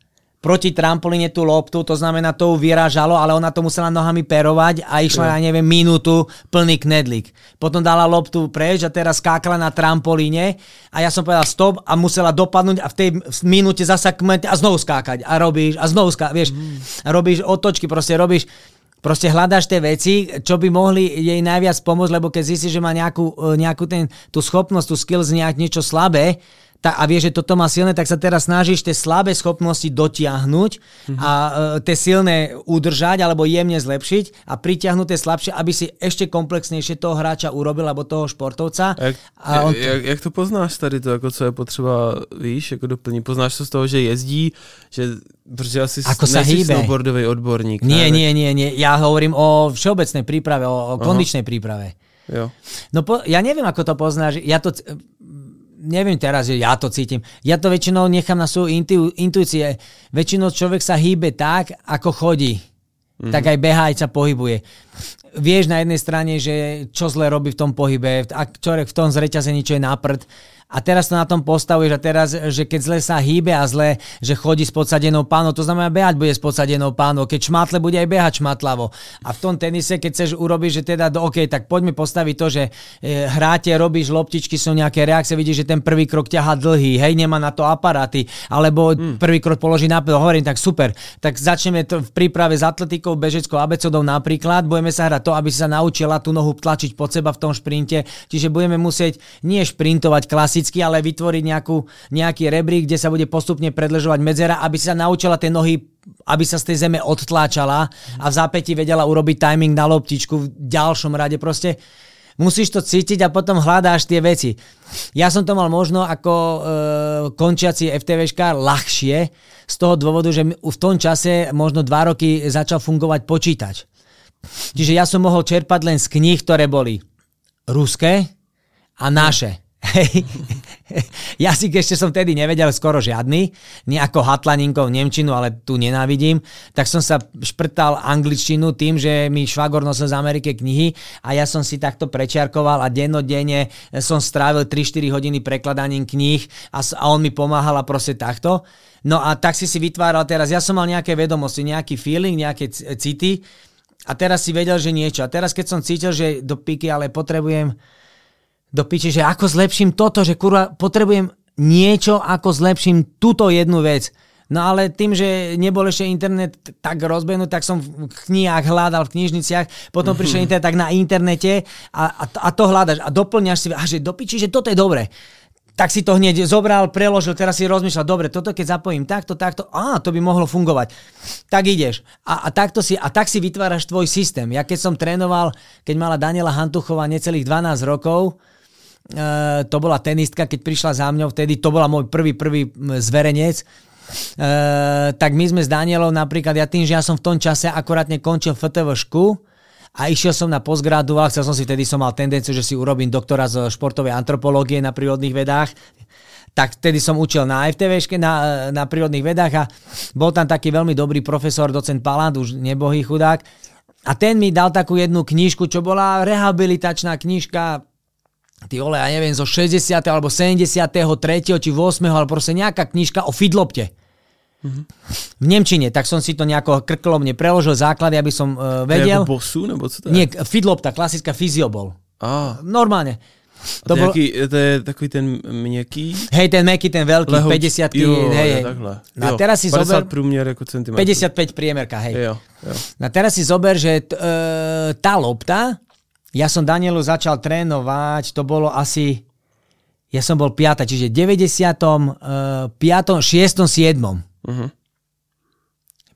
proti trampolíne tú loptu, to znamená, to vyrážalo, ale ona to musela nohami perovať a išla, ja neviem, minútu plný knedlik. Potom dala loptu preč a teraz skákala na trampolíne a ja som povedal stop a musela dopadnúť a v tej minúte zasa kmeť a znovu skákať a robíš a znovu skákať, vieš, mm. robíš otočky, proste robíš Proste hľadáš tie veci, čo by mohli jej najviac pomôcť, lebo keď zistíš, že má nejakú, nejakú ten, tú schopnosť, tú skills, nejak niečo slabé, tá, a vieš, že toto má silné, tak sa teraz snažíš tie slabé schopnosti dotiahnuť mm-hmm. a uh, tie silné udržať alebo jemne zlepšiť a pritiahnuť tie slabšie, aby si ešte komplexnejšie toho hráča urobil alebo toho športovca. Jak, a on... jak, jak to poznáš tady to, ako co je potřeba, víš, ako doplní? Poznáš to z toho, že jezdí, že Protože asi ako sa hýbe. snowboardový odborník. Nie, nie, nie, nie. Ja hovorím o všeobecnej príprave, o, o kondičnej príprave. Jo. No po, ja neviem, ako to poznáš. Ja to, neviem teraz, že ja to cítim. Ja to väčšinou nechám na svoju intu, intuície. Väčšinou človek sa hýbe tak, ako chodí. Mm-hmm. Tak aj behá, aj sa pohybuje. Vieš na jednej strane, že čo zle robí v tom pohybe, ak človek v tom zreťazení, čo je na prd, a teraz to na tom postavuješ a teraz, že keď zle sa hýbe a zle, že chodí s podsadenou pánou, to znamená behať bude s podsadenou pánou, keď šmatle bude aj behať šmatlavo. A v tom tenise, keď chceš urobiť, že teda, OK, tak poďme postaviť to, že e, hráte, robíš loptičky, sú nejaké reakcie, vidíš, že ten prvý krok ťaha dlhý, hej, nemá na to aparáty, alebo hmm. prvý krok položí na hovorím, tak super. Tak začneme to v príprave s atletikou, bežeckou abecodou napríklad, budeme sa hrať to, aby si sa naučila tú nohu tlačiť pod seba v tom šprinte, čiže budeme musieť nie šprintovať klasicky, ale vytvoriť nejakú, nejaký rebrík, kde sa bude postupne predlžovať medzera, aby sa naučila tie nohy aby sa z tej zeme odtláčala a v zápäti vedela urobiť timing na loptičku v ďalšom rade. Proste musíš to cítiť a potom hľadáš tie veci. Ja som to mal možno ako e, končiaci FTVškár ľahšie z toho dôvodu, že v tom čase možno dva roky začal fungovať počítač. Čiže ja som mohol čerpať len z kníh, ktoré boli ruské a naše. Hej. jazyk ešte som vtedy nevedel skoro žiadny, nejako hatlaninkov Nemčinu, ale tu nenávidím, tak som sa šprtal angličtinu tým, že mi švagor nosil z Amerike knihy a ja som si takto prečiarkoval a dennodenne som strávil 3-4 hodiny prekladaním kníh a, a on mi pomáhal a proste takto. No a tak si si vytváral teraz, ja som mal nejaké vedomosti, nejaký feeling, nejaké city a teraz si vedel, že niečo. A teraz keď som cítil, že do piky, ale potrebujem do piči, že ako zlepším toto, že kurva, potrebujem niečo, ako zlepším túto jednu vec. No ale tým, že nebol ešte internet tak rozbehnutý, tak som v knihách hľadal v knižniciach, potom mm-hmm. prišiel internet tak na internete a, a, a to hľadaš a doplňaš si, a že do piči, že toto je dobre. Tak si to hneď zobral, preložil, teraz si rozmýšľal, dobre, toto keď zapojím takto, takto, á, to by mohlo fungovať. Tak ideš. A, a, takto si, a tak si vytváraš tvoj systém. Ja keď som trénoval, keď mala Daniela Hantuchová necelých 12 rokov, Uh, to bola tenistka, keď prišla za mňou, vtedy to bola môj prvý, prvý zverenec. Uh, tak my sme s Danielou napríklad, ja tým, že ja som v tom čase akurátne končil FTVšku a išiel som na postgraduál, chcel som si vtedy som mal tendenciu, že si urobím doktora z športovej antropológie na prírodných vedách, tak vtedy som učil na FTV na, na prírodných vedách a bol tam taký veľmi dobrý profesor, docent Palant, už nebohý chudák. A ten mi dal takú jednu knižku, čo bola rehabilitačná knižka, ty ole, ja neviem, zo 60. alebo 73. či 8. alebo proste nejaká knižka o fidlopte. Mm-hmm. V Nemčine, tak som si to nejako krklomne preložil základy, aby som uh, vedel. To je bosu, nebo co to je? Nie, fidlopta, klasická fyziobol. Ah. Normálne. To, to, bol... jaký, to je takový ten měkký? Hej, ten meký, ten veľký, Lehoč... 50 jo, hej, hej. Takhle. No a teraz si 50 zober... průměr ako centimetr. 55 priemerka, hej. Jo, jo. No a teraz si zober, že t, e, tá lopta ja som Danielu začal trénovať, to bolo asi, ja som bol 5, čiže 90. 5. 6. 7. Uh-huh.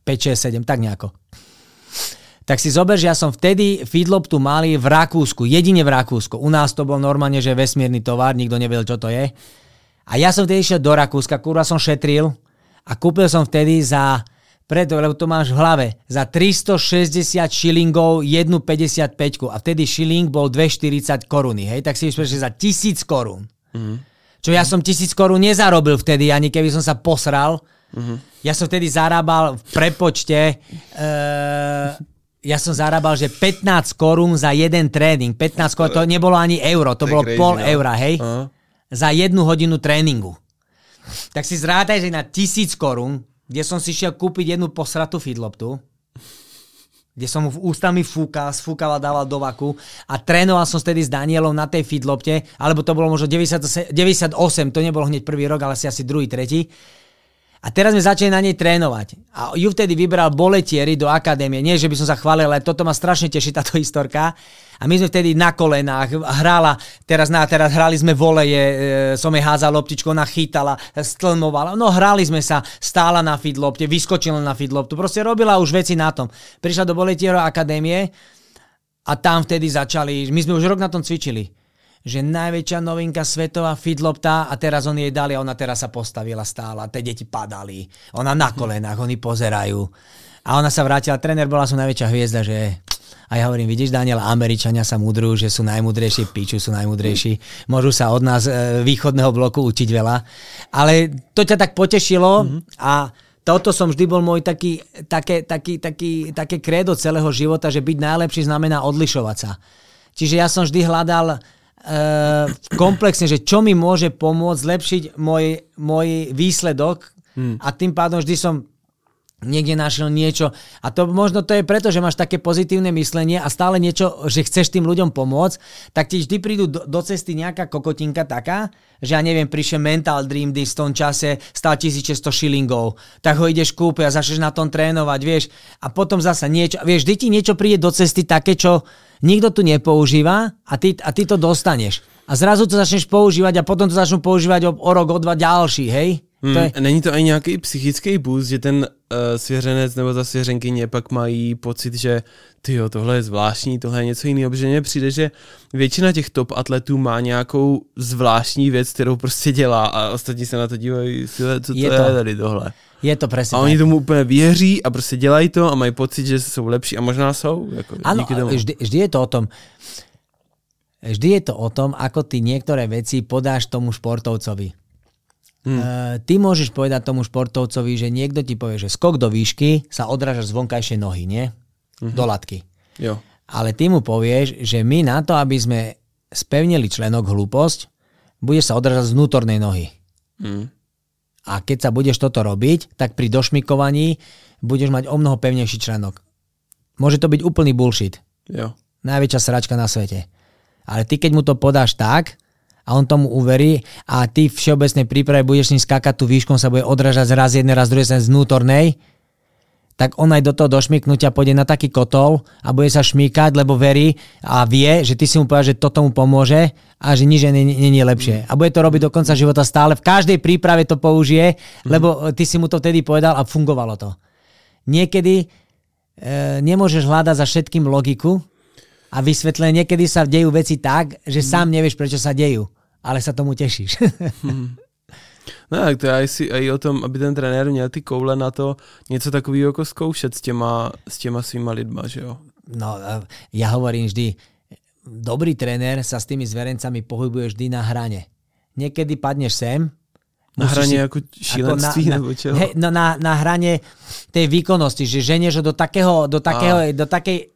5, 6, 7, tak nejako. Tak si zober, že ja som vtedy feedloptu mali v Rakúsku, jedine v Rakúsku. U nás to bol normálne, že vesmírny tovar, nikto nevedel, čo to je. A ja som vtedy išiel do Rakúska, kurva som šetril a kúpil som vtedy za preto, lebo to máš v hlave. Za 360 šilingov 1,55 a vtedy šiling bol 2,40 koruny, hej? Tak si myslíš, že za 1000 korún. Mm-hmm. Čo ja som 1000 korún nezarobil vtedy, ani keby som sa posral. Mm-hmm. Ja som vtedy zarábal v prepočte... Uh, ja som zarábal, že 15 korún za jeden tréning. 15 korún, to nebolo ani euro, to, to bolo crazy, pol no. eura, hej? Uh-huh. Za jednu hodinu tréningu. Tak si zrátaj, že na 1000 korún kde som si šiel kúpiť jednu posratú fidloptu, kde som mu v ústami fúkal, sfúkal a dával do vaku a trénoval som vtedy s Danielom na tej fidlopte, alebo to bolo možno 98, 98, to nebolo hneď prvý rok, ale si asi druhý, tretí. A teraz sme začali na nej trénovať. A ju vtedy vybral boletieri do akadémie. Nie, že by som sa chválil, ale toto ma strašne teší, táto historka. A my sme vtedy na kolenách hrála, teraz, na, teraz hrali sme voleje, e, som jej házal loptičko, ona chytala, stlmovala. No hrali sme sa, stála na fidlopte, vyskočila na fidloptu. Proste robila už veci na tom. Prišla do boletierov akadémie a tam vtedy začali, my sme už rok na tom cvičili že najväčšia novinka svetová fidlopta a teraz on jej dali a ona teraz sa postavila stála. Tie deti padali. Ona na kolenách, oni pozerajú. A ona sa vrátila, tréner bola som najväčšia hviezda, že a ja hovorím, vidíš Daniel, Američania sa mudrujú, že sú najmudrejší, piču sú najmudrejší. Môžu sa od nás e, východného bloku učiť veľa. Ale to ťa tak potešilo mm-hmm. a toto som vždy bol môj taký, také, taký, taký, také krédo celého života, že byť najlepší znamená odlišovať sa. Čiže ja som vždy hľadal uh, komplexne, že čo mi môže pomôcť zlepšiť môj, môj výsledok hmm. a tým pádom vždy som niekde našiel niečo. A to možno to je preto, že máš také pozitívne myslenie a stále niečo, že chceš tým ľuďom pomôcť, tak ti vždy prídu do, do cesty nejaká kokotinka taká, že ja neviem, prišiel Mental Dream Day v tom čase, stál 1600 šilingov, tak ho ideš kúpiť a začneš na tom trénovať, vieš, a potom zasa niečo, vieš, vždy ti niečo príde do cesty také, čo nikto tu nepoužíva a ty, a ty to dostaneš. A zrazu to začneš používať a potom to začnú používať o, o rok, o dva ďalší, hej? Hmm, to je... Není to ani nějaký psychický boost, že ten svěřenec nebo ta svěřenkyně pak mají pocit, že ty jo, tohle je zvláštní, tohle je něco jiného, protože mně přijde, že většina těch top atletů má nějakou zvláštní věc, kterou prostě dělá a ostatní se na to dívají, co to je, to je tady tohle. Je to presne. A oni tomu úplně věří a prostě dělají to a mají pocit, že jsou lepší a možná jsou. Jako, ano, vždy, vždy je to o tom. vždy je to o tom, ako ty niektoré veci podáš tomu športovcovi. Hmm. Uh, ty môžeš povedať tomu športovcovi, že niekto ti povie, že skok do výšky sa odráža z vonkajšej nohy, nie? Hmm. Do latky. Jo. Ale ty mu povieš, že my na to, aby sme spevnili členok hlúposť, bude sa odrážať z vnútornej nohy. Hmm. A keď sa budeš toto robiť, tak pri došmikovaní budeš mať o mnoho pevnejší členok. Môže to byť úplný bullshit. Jo. Najväčšia sračka na svete. Ale ty keď mu to podáš tak, a on tomu uverí a ty v všeobecnej príprave budeš ním skákať tú výškom, sa bude odrážať raz jednej, raz druhej z vnútornej, tak on aj do toho došmiknutia pôjde na taký kotol a bude sa šmíkať, lebo verí a vie, že ty si mu povedal, že toto mu pomôže a že nič nie je lepšie. A bude to robiť do konca života stále. V každej príprave to použije, lebo ty si mu to vtedy povedal a fungovalo to. Niekedy e, nemôžeš hľadať za všetkým logiku, a vysvetlenie, niekedy sa dejú veci tak, že sám mhm. nevieš, prečo sa dejú, ale sa tomu tešíš. No tak to je aj, si, aj o tom, aby ten trenér měl ty koule na to něco takového jako zkoušet s těma, s těma svýma lidma, že jo? No, ja hovorím vždy, dobrý trenér sa s tými zverencami pohybuje vždy na hrane. Niekedy padneš sem, na hrane si, ako šílenství, ako na, nebo čo? Hej, no na, na hrane tej výkonnosti, že ženieš do takého, do, takého, do takej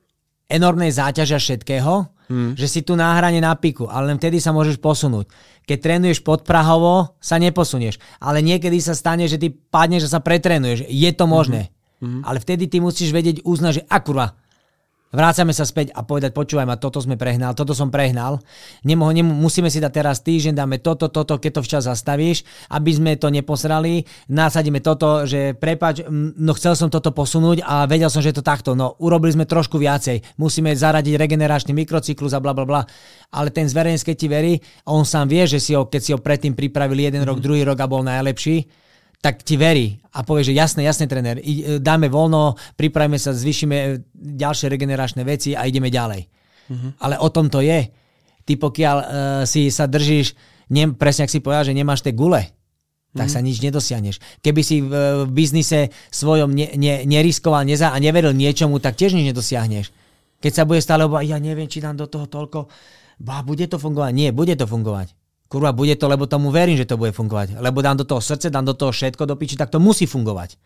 enormnej záťaže všetkého, hmm. že si tu na hrane na piku, ale len vtedy sa môžeš posunúť. Keď trénuješ podprahovo, sa neposunieš. Ale niekedy sa stane, že ty padneš a sa pretrénuješ. Je to možné. Hmm. Ale vtedy ty musíš vedieť uznať, že akurva, Vrácame sa späť a povedať, počúvaj ma, toto sme prehnal, toto som prehnal. Nemo, nemo, musíme si dať teraz týždeň, dáme toto, toto, keď to včas zastavíš, aby sme to neposrali. Nasadíme toto, že prepač, no chcel som toto posunúť a vedel som, že je to takto. No urobili sme trošku viacej. Musíme zaradiť regeneračný mikrocyklus a bla bla bla. Ale ten zverejnec, keď ti verí, on sám vie, že si ho, keď si ho predtým pripravili jeden mm. rok, druhý rok a bol najlepší, tak ti verí a povie, že jasné, jasné, tréner, e, dáme voľno, pripravíme sa, zvyšíme e, ďalšie regeneračné veci a ideme ďalej. Uh-huh. Ale o tom to je. Ty pokiaľ uh, si sa držíš, ne, presne ak si povedal, že nemáš tie gule, tak uh-huh. sa nič nedosiahneš. Keby si v, v biznise svojom ne, ne, neriskoval neza a neveril niečomu, tak tiež nič nedosiahneš. Keď sa bude stále obávať, ja neviem, či dám do toho toľko, ba, bude to fungovať. Nie, bude to fungovať kurva, bude to, lebo tomu verím, že to bude fungovať. Lebo dám do toho srdce, dám do toho všetko do piči, tak to musí fungovať.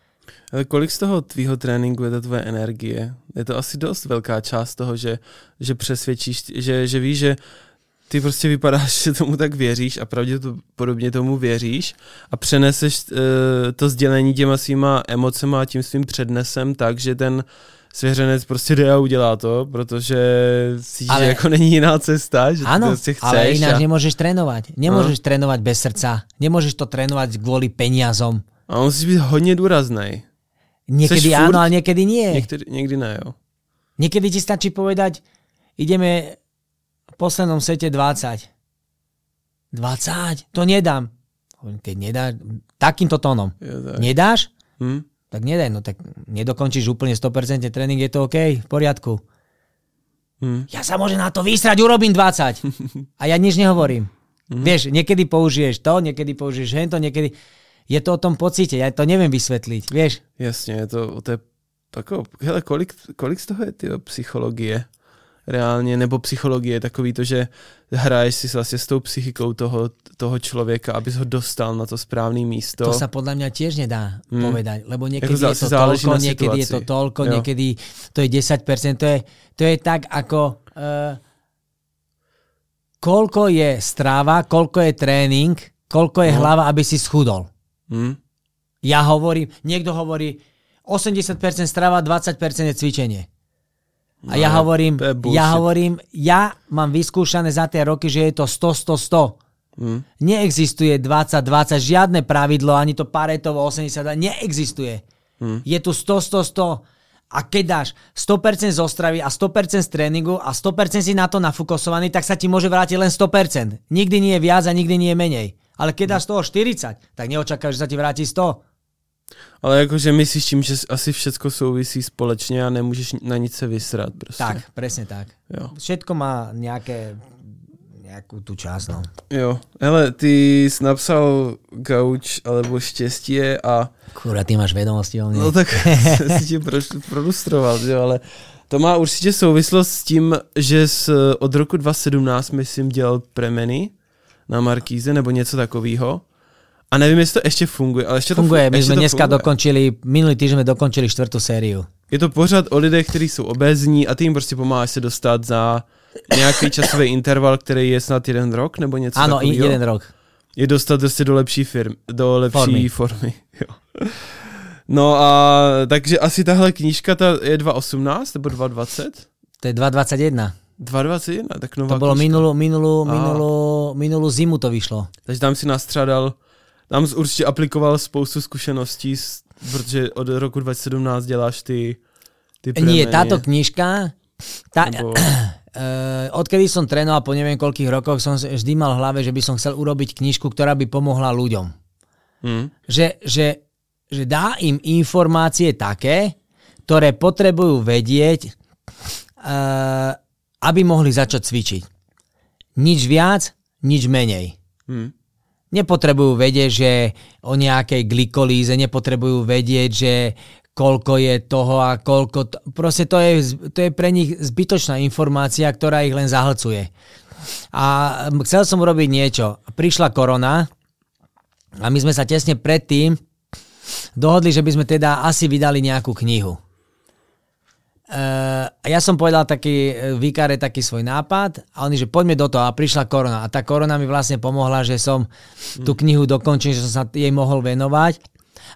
Ale kolik z toho tvýho tréninku je to tvoje energie? Je to asi dost velká část toho, že, že přesvědčíš, že, že víš, že ty prostě vypadáš, že tomu tak věříš a pravděpodobně tomu věříš a přeneseš uh, to sdělení těma svýma emocema a tím svým přednesem tak, že ten svěřenec prostě jde a udělá to, protože si ale, že jako není jiná cesta, že ano, prostě chceš. ale ináč a... nemôžeš trénovať. Nemôžeš trénovať bez srdca. Nemôžeš to trénovať kvôli peniazom. A musíš byť hodně důrazný. Niekedy Seš áno, ale niekedy nie. Niekedy, niekedy ne, jo. Niekedy ti stačí povedať, ideme v poslednom sete 20. 20? To nedám. Keď nedáš, takýmto tónom. Ja, Nedáš? Hm? Tak nedaj, no tak nedokončíš úplne 100% tréning, je to OK, v poriadku. Hmm. Ja sa môžem na to vysrať, urobím 20. A ja nič nehovorím. Hmm. Vieš, niekedy použiješ to, niekedy použiješ hento, niekedy... Je to o tom pocite, ja to neviem vysvetliť, vieš? Jasne, je to o té... Ako, hele, kolik, kolik z toho je tyjo, psychologie? Reálně, nebo psychologie, takový to, že hraješ si vlastně s tou psychikou toho, toho člověka, abys ho dostal na to správné místo. To sa podľa mňa tiež nedá hmm. povedať, lebo niekedy jako je to toľko, niekedy je to toľko, jo. niekedy to je 10%, to je, to je tak ako uh, koľko je stráva, koľko je tréning, koľko je no. hlava, aby si schudol. Hmm. Ja hovorím, niekto hovorí 80% strava, 20% je cvičenie. A ja no, hovorím, ja hovorím, ja mám vyskúšané za tie roky, že je to 100, 100, 100. Hmm. Neexistuje 20, 20, žiadne pravidlo, ani to Paretovo 80, neexistuje. Hmm. Je tu 100, 100, 100. A keď dáš 100% z ostravy a 100% z tréningu a 100% si na to nafokusovaný, tak sa ti môže vrátiť len 100%. Nikdy nie je viac a nikdy nie je menej. Ale keď dáš toho 40, tak neočakáš, že sa ti vráti 100. Ale jakože myslíš tím, že asi všetko souvisí společně a nemůžeš na nic se vysrat prostě. Tak, presne tak. Jo. Všetko má nejaké nejakú tú časť, no. Jo, hele, ty jsi napsal gauč alebo štěstie a... Kurva, ty máš vedomosti o mne. No tak si ti pro, produstroval, že ale To má určitě souvislost s tím, že z, od roku 2017, myslím, dělal premeny na Markíze nebo něco takového. A nevím, jestli to ještě funguje, ale ještě funguje. to My jsme dneska funguje. dokončili, minulý týden jsme dokončili čtvrtou sériu. Je to pořád o lidech, kteří jsou obézní a ty jim prostě pomáháš se dostat za nějaký časový interval, který je snad jeden rok nebo něco Ano, jeden rok. Je dostat prostě do lepší firmy, do lepší formy. formy jo. No a takže asi tahle knížka ta je 2.18 nebo 2.20? To je 2.21. 2.21, tak nová To bylo minulou, minulou, minulou, minulou zimu to vyšlo. Takže tam si nastřádal, tam jsi určitě aplikoval spoustu zkušeností, protože od roku 2017 děláš ty, ty premenie. Nie, táto knižka, tá, Nebo... uh, odkedy som trénoval po neviem koľkých rokoch, som vždy mal v hlave, že by som chcel urobiť knižku, ktorá by pomohla ľuďom. Hmm. Že, že, že dá im informácie také, ktoré potrebujú vedieť, uh, aby mohli začať cvičiť. Nič viac, nič menej. Hmm. Nepotrebujú vedieť, že o nejakej glikolíze, nepotrebujú vedieť, že koľko je toho a koľko... To, proste to je, to je pre nich zbytočná informácia, ktorá ich len zahlcuje. A chcel som urobiť niečo. Prišla korona a my sme sa tesne predtým dohodli, že by sme teda asi vydali nejakú knihu. Uh, ja som povedal taký, e, výkare taký svoj nápad a oni, že poďme do toho a prišla korona. A tá korona mi vlastne pomohla, že som tú knihu dokončil, že som sa jej mohol venovať.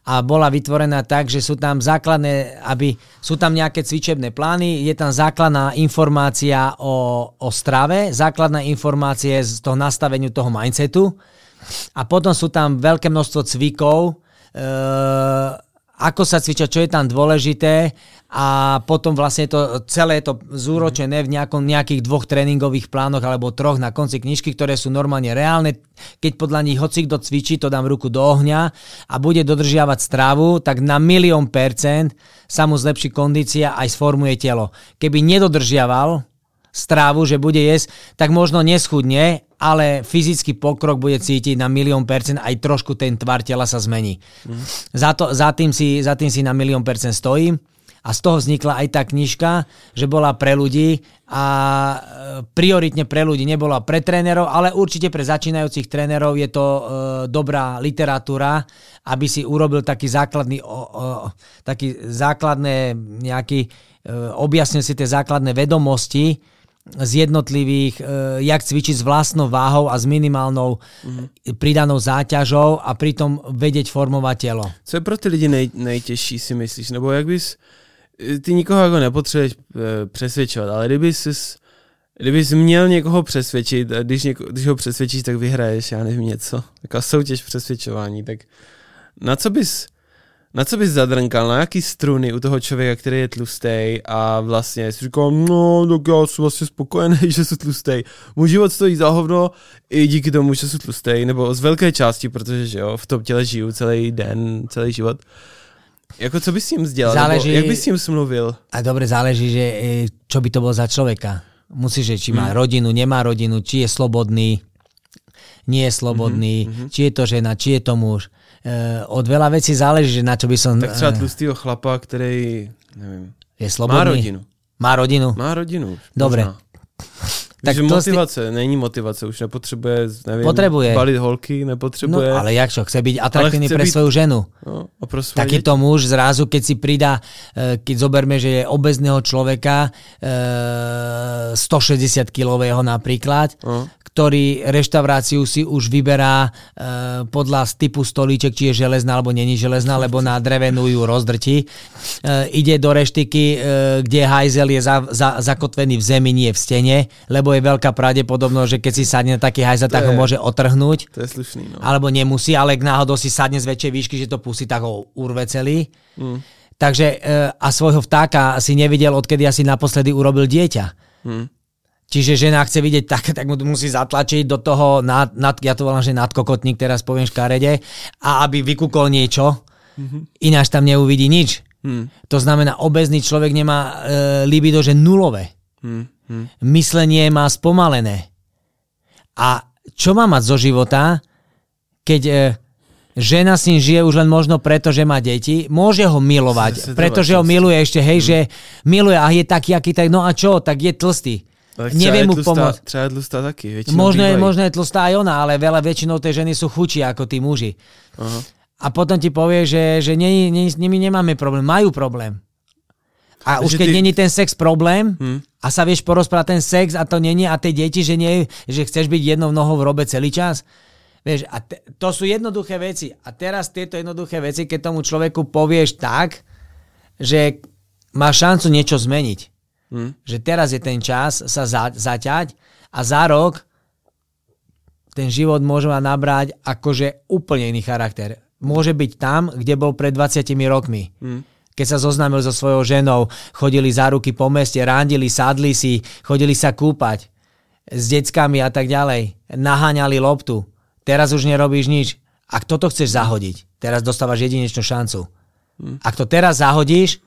A bola vytvorená tak, že sú tam základné, aby sú tam nejaké cvičebné plány, je tam základná informácia o, o strave, základná informácie z toho nastaveniu toho mindsetu. A potom sú tam veľké množstvo cvikov, uh, ako sa cvičia, čo je tam dôležité a potom vlastne to celé to zúročené v nejakom, nejakých dvoch tréningových plánoch alebo troch na konci knižky, ktoré sú normálne reálne. Keď podľa nich hoci kto cvičí, to dám ruku do ohňa a bude dodržiavať stravu, tak na milión percent sa mu zlepší kondícia aj sformuje telo. Keby nedodržiaval, strávu, že bude jesť, tak možno neschudne, ale fyzický pokrok bude cítiť na milión percent, aj trošku ten tvar tela sa zmení. Mm. Za, to, za, tým si, za tým si na milión percent stojím a z toho vznikla aj tá knižka, že bola pre ľudí a e, prioritne pre ľudí, nebola pre trénerov, ale určite pre začínajúcich trénerov je to e, dobrá literatúra, aby si urobil taký základný, o, o, taký základné nejaký, e, objasnil si tie základné vedomosti, z jednotlivých, e, jak cvičiť s vlastnou váhou a s minimálnou mm-hmm. pridanou záťažou a pritom vedieť formovať telo. Co je pro ty lidi nej, nejtěžší, si myslíš? Nebo jak bys, ty nikoho jako nepotřebuješ e, přesvědčovat, ale kdyby jsi Kdybys měl někoho přesvědčit a když, něko, když ho přesvědčíš, tak vyhraješ, já nevím, něco. Taková soutěž přesvědčování, tak na co bys na co bys zadrnkal, na jaký struny u toho člověka, který je tlustý a vlastně si říkal, no, tak já jsem vlastně spokojený, že jsem tlustý. Můj život stojí za hovno i díky tomu, že jsem tlustý, nebo z velké části, protože že jo, v tom těle žiju celý den, celý život. Jako co bys s ním sdělal? Záleží, nebo jak bys s ním smluvil? A dobre, záleží, že čo by to bolo za človeka. Musíš, že či má hmm. rodinu, nemá rodinu, či je slobodný, nie je slobodný, mm-hmm. či je to žena, či je to muž od veľa vecí záleží, že na čo by som... Tak třeba eh, tlustýho chlapa, který, nevím, je slobodný. Má rodinu. Má rodinu? Má rodinu. Dobre. Možná. Tak Takže motivace, sti... není motivace, už nepotřebuje, nevím, potrebuje. balit holky, nepotřebuje. No ale jak čo, chce byť atraktívny pre být... svoju ženu. No, a pro Takýto muž zrazu, keď si pridá, eh, keď zoberme, že je obezného človeka, 160 kilového napríklad, no ktorý reštauráciu si už vyberá e, podľa typu stolíček, či je železná alebo není železná, lebo na drevenú ju rozdrti. E, ide do reštiky, e, kde hajzel je za, za, zakotvený v zemi, nie v stene, lebo je veľká pravdepodobnosť, že keď si sadne taký hajzel, tak ho môže otrhnúť. To je slušný, no. Alebo nemusí, ale k náhodou si sadne z väčšej výšky, že to pusí, tak ho urve celý. Mm. Takže e, a svojho vtáka si nevidel, odkedy asi naposledy urobil dieťa. Mm. Čiže žena chce vidieť tak, tak mu musí zatlačiť do toho, nad, nad, ja to volám, že nadkokotník, teraz poviem škarede, a aby vykúkol niečo, mm-hmm. ináč tam neuvidí nič. Mm. To znamená, obezný človek nemá e, libido, že nulové. Mm-hmm. Myslenie má spomalené. A čo má mať zo života, keď e, žena s ním žije už len možno preto, že má deti, môže ho milovať, pretože ho miluje ešte, hej, mm. že miluje a je taký, aký tak, no a čo, tak je tlstý. Tak Neviem mu pomôcť. Třeba je tlstá taky, možno je, možno je tlstá aj ona, ale veľa väčšinou tej ženy sú chučí ako tí muži. Aha. A potom ti povie, že, že nie, nie, my nemáme problém, majú problém. A už keď ty... není ten sex problém hmm. a sa vieš porozprávať ten sex a to není a tie deti, že nie, že chceš byť jednou nohou v robe celý čas, Vieš, a te, to sú jednoduché veci. A teraz tieto jednoduché veci, keď tomu človeku povieš tak, že má šancu niečo zmeniť. Hmm. Že teraz je ten čas sa za, zaťať a za rok ten život môže mať nabrať akože úplne iný charakter. Môže byť tam, kde bol pred 20 rokmi. Hmm. Keď sa zoznámil so svojou ženou, chodili za ruky po meste, rándili, sadli si, chodili sa kúpať s deckami a tak ďalej. Naháňali loptu Teraz už nerobíš nič. Ak toto chceš zahodiť, teraz dostávaš jedinečnú šancu. Hm. Ak to teraz zahodíš,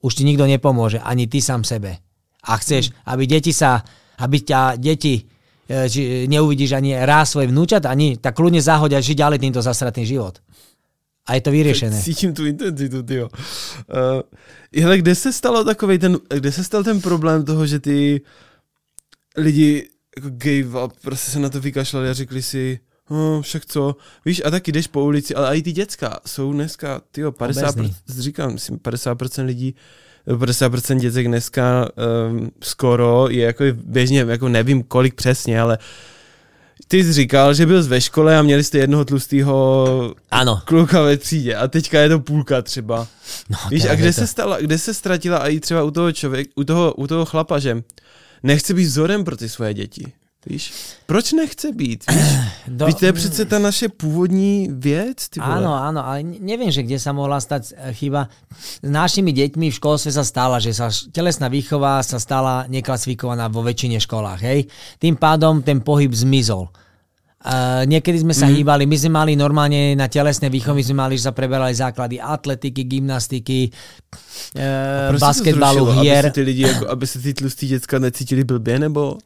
už ti nikto nepomôže, ani ty sám sebe. A chceš, hm. aby deti sa, aby ťa deti e, či neuvidíš ani raz svoje vnúčat, ani tak kľudne zahoď a žiť ďalej týmto zasratný život. A je to vyriešené. Cítím tu intenzitu, tyjo. Uh, hele, kde se stalo takový ten, kde se stal ten problém toho, že ty lidi jako gay prostě se na to vykašlali a řekli si, no, však co, víš, a taky jdeš po ulici, ale i ty děcka jsou dneska, tyjo, 50%, Obezný. říkám, myslím, 50% lidí, 50% děcek dneska um, skoro je jako běžně, jako nevím kolik přesně, ale ty jsi říkal, že byl ve škole a měli jste jednoho tlustého ano. kluka ve třídě a teďka je to půlka třeba. No, Víš, a kde se, stala, kde se ztratila i třeba u toho, člověk, u toho, u toho chlapa, že nechce být vzorem pro ty svoje děti. Víš? Proč nechce být? Víš? Do... Víš, to je přece ta naše původní věc. Ty vole. Áno, áno, ale neviem, že kde sa mohla stať e, chyba. S našimi deťmi v školstve sa stala, že sa telesná výchova sa stala neklasifikovaná vo väčšine školách. Hej? Tým pádom ten pohyb zmizol. Uh, niekedy sme sa mm. hýbali, my sme mali normálne na telesné výchovy, sme mali, že sa preberali základy atletiky, gymnastiky, uh, basketbalu, hier. Aby sa tí lidi, ako, aby sa tí tlustí decka necítili blbie, nebo?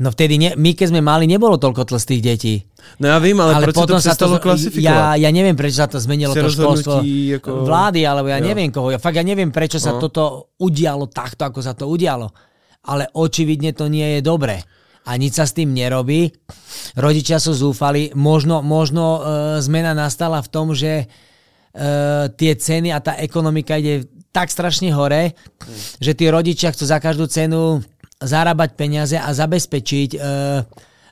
No vtedy, ne, my keď sme mali, nebolo toľko tlstých detí. No ja vím, ale, ale proč potom sa to Ja, ja neviem, prečo sa to zmenilo to školstvo ako... vlády, alebo ja jo. neviem koho. Ja, fakt ja neviem, prečo sa no. toto udialo takto, ako sa to udialo. Ale očividne to nie je dobré a nič sa s tým nerobí. Rodičia sú zúfali. Možno, možno e, zmena nastala v tom, že e, tie ceny a tá ekonomika ide tak strašne hore, mm. že tí rodičia chcú za každú cenu zarábať peniaze a zabezpečiť e,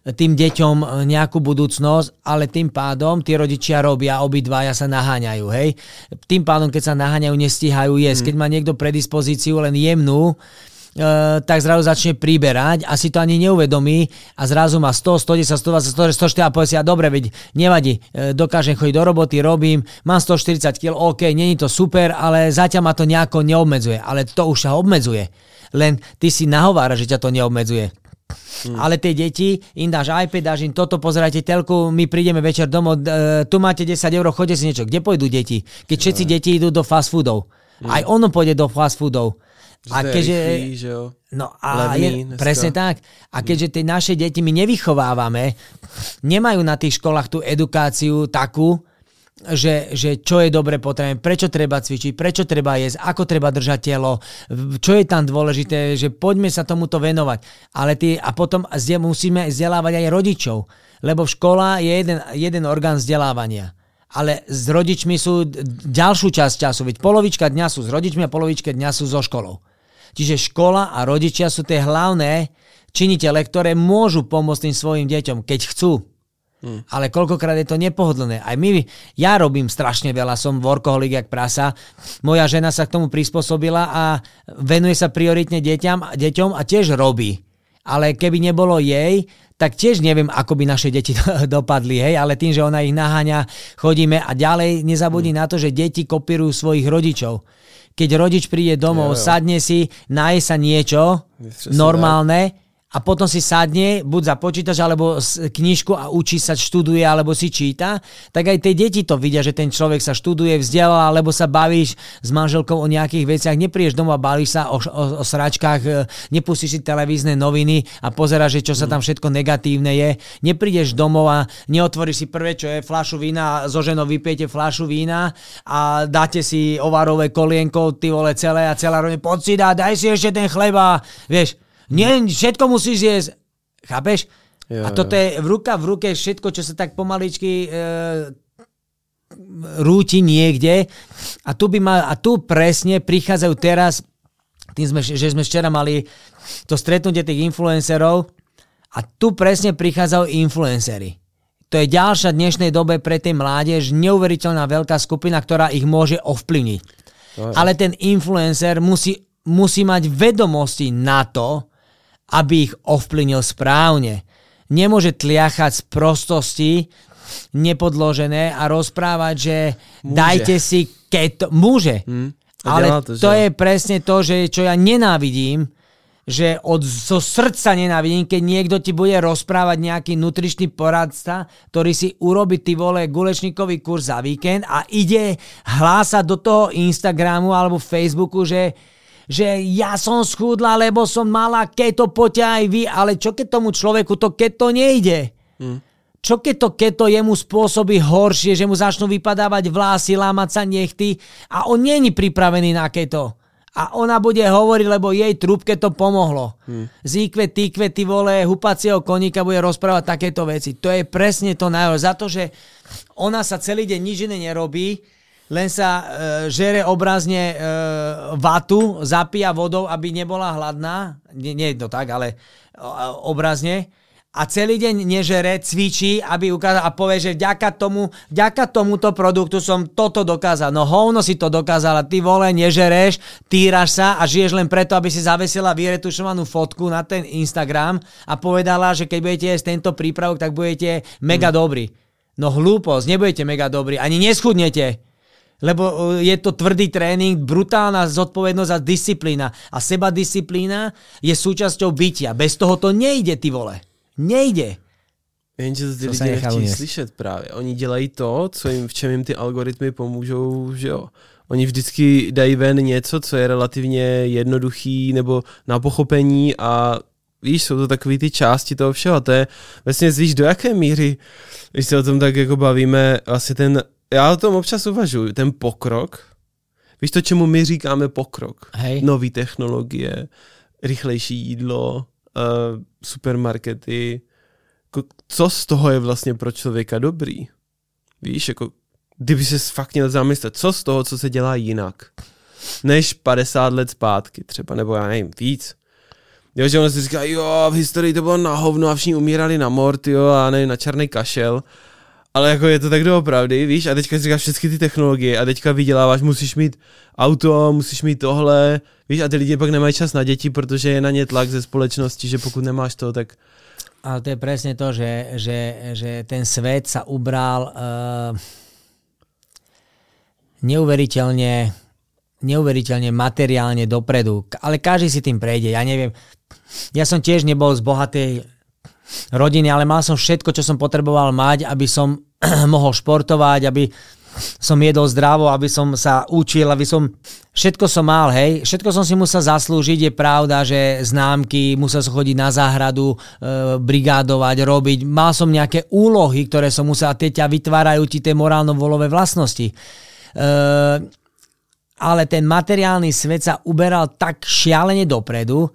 tým deťom nejakú budúcnosť, ale tým pádom tí rodičia robia, obidvaja sa naháňajú, hej. Tým pádom, keď sa naháňajú, nestíhajú jesť. Mm. Keď má niekto predispozíciu len jemnú, tak zrazu začne priberať a si to ani neuvedomí a zrazu má 100, 110, 120, 140 a povie si, a dobre, veď nevadí, uh, dokážem chodiť do roboty, robím, mám 140 kg, OK, není to super, ale zatiaľ ma to nejako neobmedzuje, ale to už sa obmedzuje. Len ty si nahovára, že ťa to neobmedzuje. Hmm. Ale tie deti, im dáš iPad, dáš im toto, pozerajte telku, my prídeme večer domov, uh, tu máte 10 eur, chodte si niečo. Kde pôjdu deti? Keď všetci deti idú do fast foodov. Hmm. Aj ono pôjde do fast foodov. A keďže, rýchlý, že jo? No a Levný, je, presne tak. A keďže tie naše deti my nevychovávame, nemajú na tých školách tú edukáciu takú, že, že čo je dobre potrebné, prečo treba cvičiť, prečo treba jesť, ako treba držať telo, čo je tam dôležité, že poďme sa tomuto venovať. Ale ty, a potom musíme vzdelávať aj rodičov, lebo škola je jeden, jeden orgán vzdelávania ale s rodičmi sú ďalšiu časť času, veď polovička dňa sú s rodičmi a polovička dňa sú so školou. Čiže škola a rodičia sú tie hlavné činitele, ktoré môžu pomôcť tým svojim deťom, keď chcú. Hmm. Ale koľkokrát je to nepohodlné. Aj my, ja robím strašne veľa, som workoholik jak prasa. Moja žena sa k tomu prispôsobila a venuje sa prioritne deťam, deťom a tiež robí. Ale keby nebolo jej, tak tiež neviem, ako by naše deti dopadli, hej, ale tým, že ona ich naháňa, chodíme a ďalej nezabudni hmm. na to, že deti kopírujú svojich rodičov keď rodič príde domov, jo, jo. sadne si, naje sa niečo normálne a potom si sadne, buď za počítač, alebo knižku a učí sa, študuje, alebo si číta, tak aj tie deti to vidia, že ten človek sa študuje, vzdelá, alebo sa bavíš s manželkou o nejakých veciach, neprídeš domov a bavíš sa o, o, o sračkách, e, nepustíš si televízne noviny a pozeráš, že čo sa tam všetko negatívne je, neprídeš domov a neotvoríš si prvé, čo je flašu vína, zo ženou vypiete flašu vína a dáte si ovarové kolienko, ty vole celé a celá rovne, poď si dá, daj si ešte ten chleba, vieš, nie, všetko musíš jesť. Chápeš? Jo, a toto je v ruka v ruke všetko, čo sa tak pomaličky e, rúti niekde. A tu, by ma, a tu presne prichádzajú teraz, tým sme, že sme včera mali to stretnutie tých influencerov a tu presne prichádzajú influencery. To je ďalšia dnešnej dobe pre tej mládež neuveriteľná veľká skupina, ktorá ich môže ovplyvniť. Ale ten influencer musí, musí mať vedomosti na to, aby ich ovplynil správne. Nemôže tliachať z prostosti nepodložené a rozprávať, že Môže. dajte si keto. Môže. Hmm. Ale to, to je presne to, že čo ja nenávidím, že od zo srdca nenávidím, keď niekto ti bude rozprávať nejaký nutričný poradca, ktorý si urobí ty vole gulečníkový kurz za víkend a ide hlásať do toho Instagramu alebo Facebooku, že že ja som schudla, lebo som mala keto, poďte aj vy, ale čo keď tomu človeku to keto nejde? Hmm. Čo keď to keto jemu spôsobí horšie, že mu začnú vypadávať vlasy, lámať sa nechty a on není pripravený na keto. A ona bude hovoriť, lebo jej trúbke to pomohlo. Hmm. Zíkve, týkve, ty vole, hupacieho koníka bude rozprávať takéto veci. To je presne to najhoršie. Za to, že ona sa celý deň nič iné nerobí, len sa e, žere obrazne e, vatu, zapíja vodou, aby nebola hladná. Nie, nie je to tak, ale e, obrazne. A celý deň nežere, cvičí, aby ukázal a povie, že vďaka, tomu, vďaka tomuto produktu som toto dokázal. No hovno si to dokázala, ty vole, nežereš, týraš sa a žiješ len preto, aby si zavesila vyretušovanú fotku na ten Instagram a povedala, že keď budete jesť tento prípravok, tak budete mega hmm. dobrí. No hlúposť, nebudete mega dobrí, ani neschudnete lebo e, je to tvrdý tréning, brutálna zodpovednosť a disciplína. A seba disciplína je súčasťou bytia. Bez toho to nejde, ty vole. Nejde. Jenže to ty lidi nechtějí slyšet právě. Oni dělají to, co jim, v čem jim ty algoritmy pomůžou, že jo. Oni vždycky dají ven něco, co je relativně jednoduchý nebo na pochopení a víš, jsou to takové ty části toho všeho. To je vlastně víš, do jaké míry, když se o tom tak jako bavíme, vlastně ten já o tom občas uvažuji, ten pokrok, víš to, čemu my říkáme pokrok? Hej. Nové technologie, rychlejší jídlo, uh, supermarkety, co z toho je vlastně pro člověka dobrý? Víš, jako kdyby se fakt měl zamyslet, co z toho, co se dělá jinak, než 50 let zpátky třeba, nebo já nevím, víc. Jo, že ono si říká, jo, v historii to bylo na hovno a všichni umírali na mort, jo, a ne na černý kašel ale jako je to tak doopravdy, víš, a teďka si říkáš všechny ty technologie a teďka vyděláváš, musíš mít auto, musíš mít tohle, víš, a ty lidi pak nemají čas na děti, protože je na ně tlak ze společnosti, že pokud nemáš to, tak... Ale to je presne to, že, že, že ten svet sa ubral uh, neuveriteľne neuveriteľne materiálne dopredu. Ale každý si tým prejde. Ja neviem, ja som tiež nebol z bohatej rodiny, ale mal som všetko, čo som potreboval mať, aby som mohol športovať, aby som jedol zdravo, aby som sa učil, aby som... Všetko som mal, hej. Všetko som si musel zaslúžiť. Je pravda, že známky, musel som chodiť na záhradu, e, brigádovať, robiť. Mal som nejaké úlohy, ktoré som musel... A tie ťa vytvárajú ti tie morálno-volové vlastnosti. E, ale ten materiálny svet sa uberal tak šialene dopredu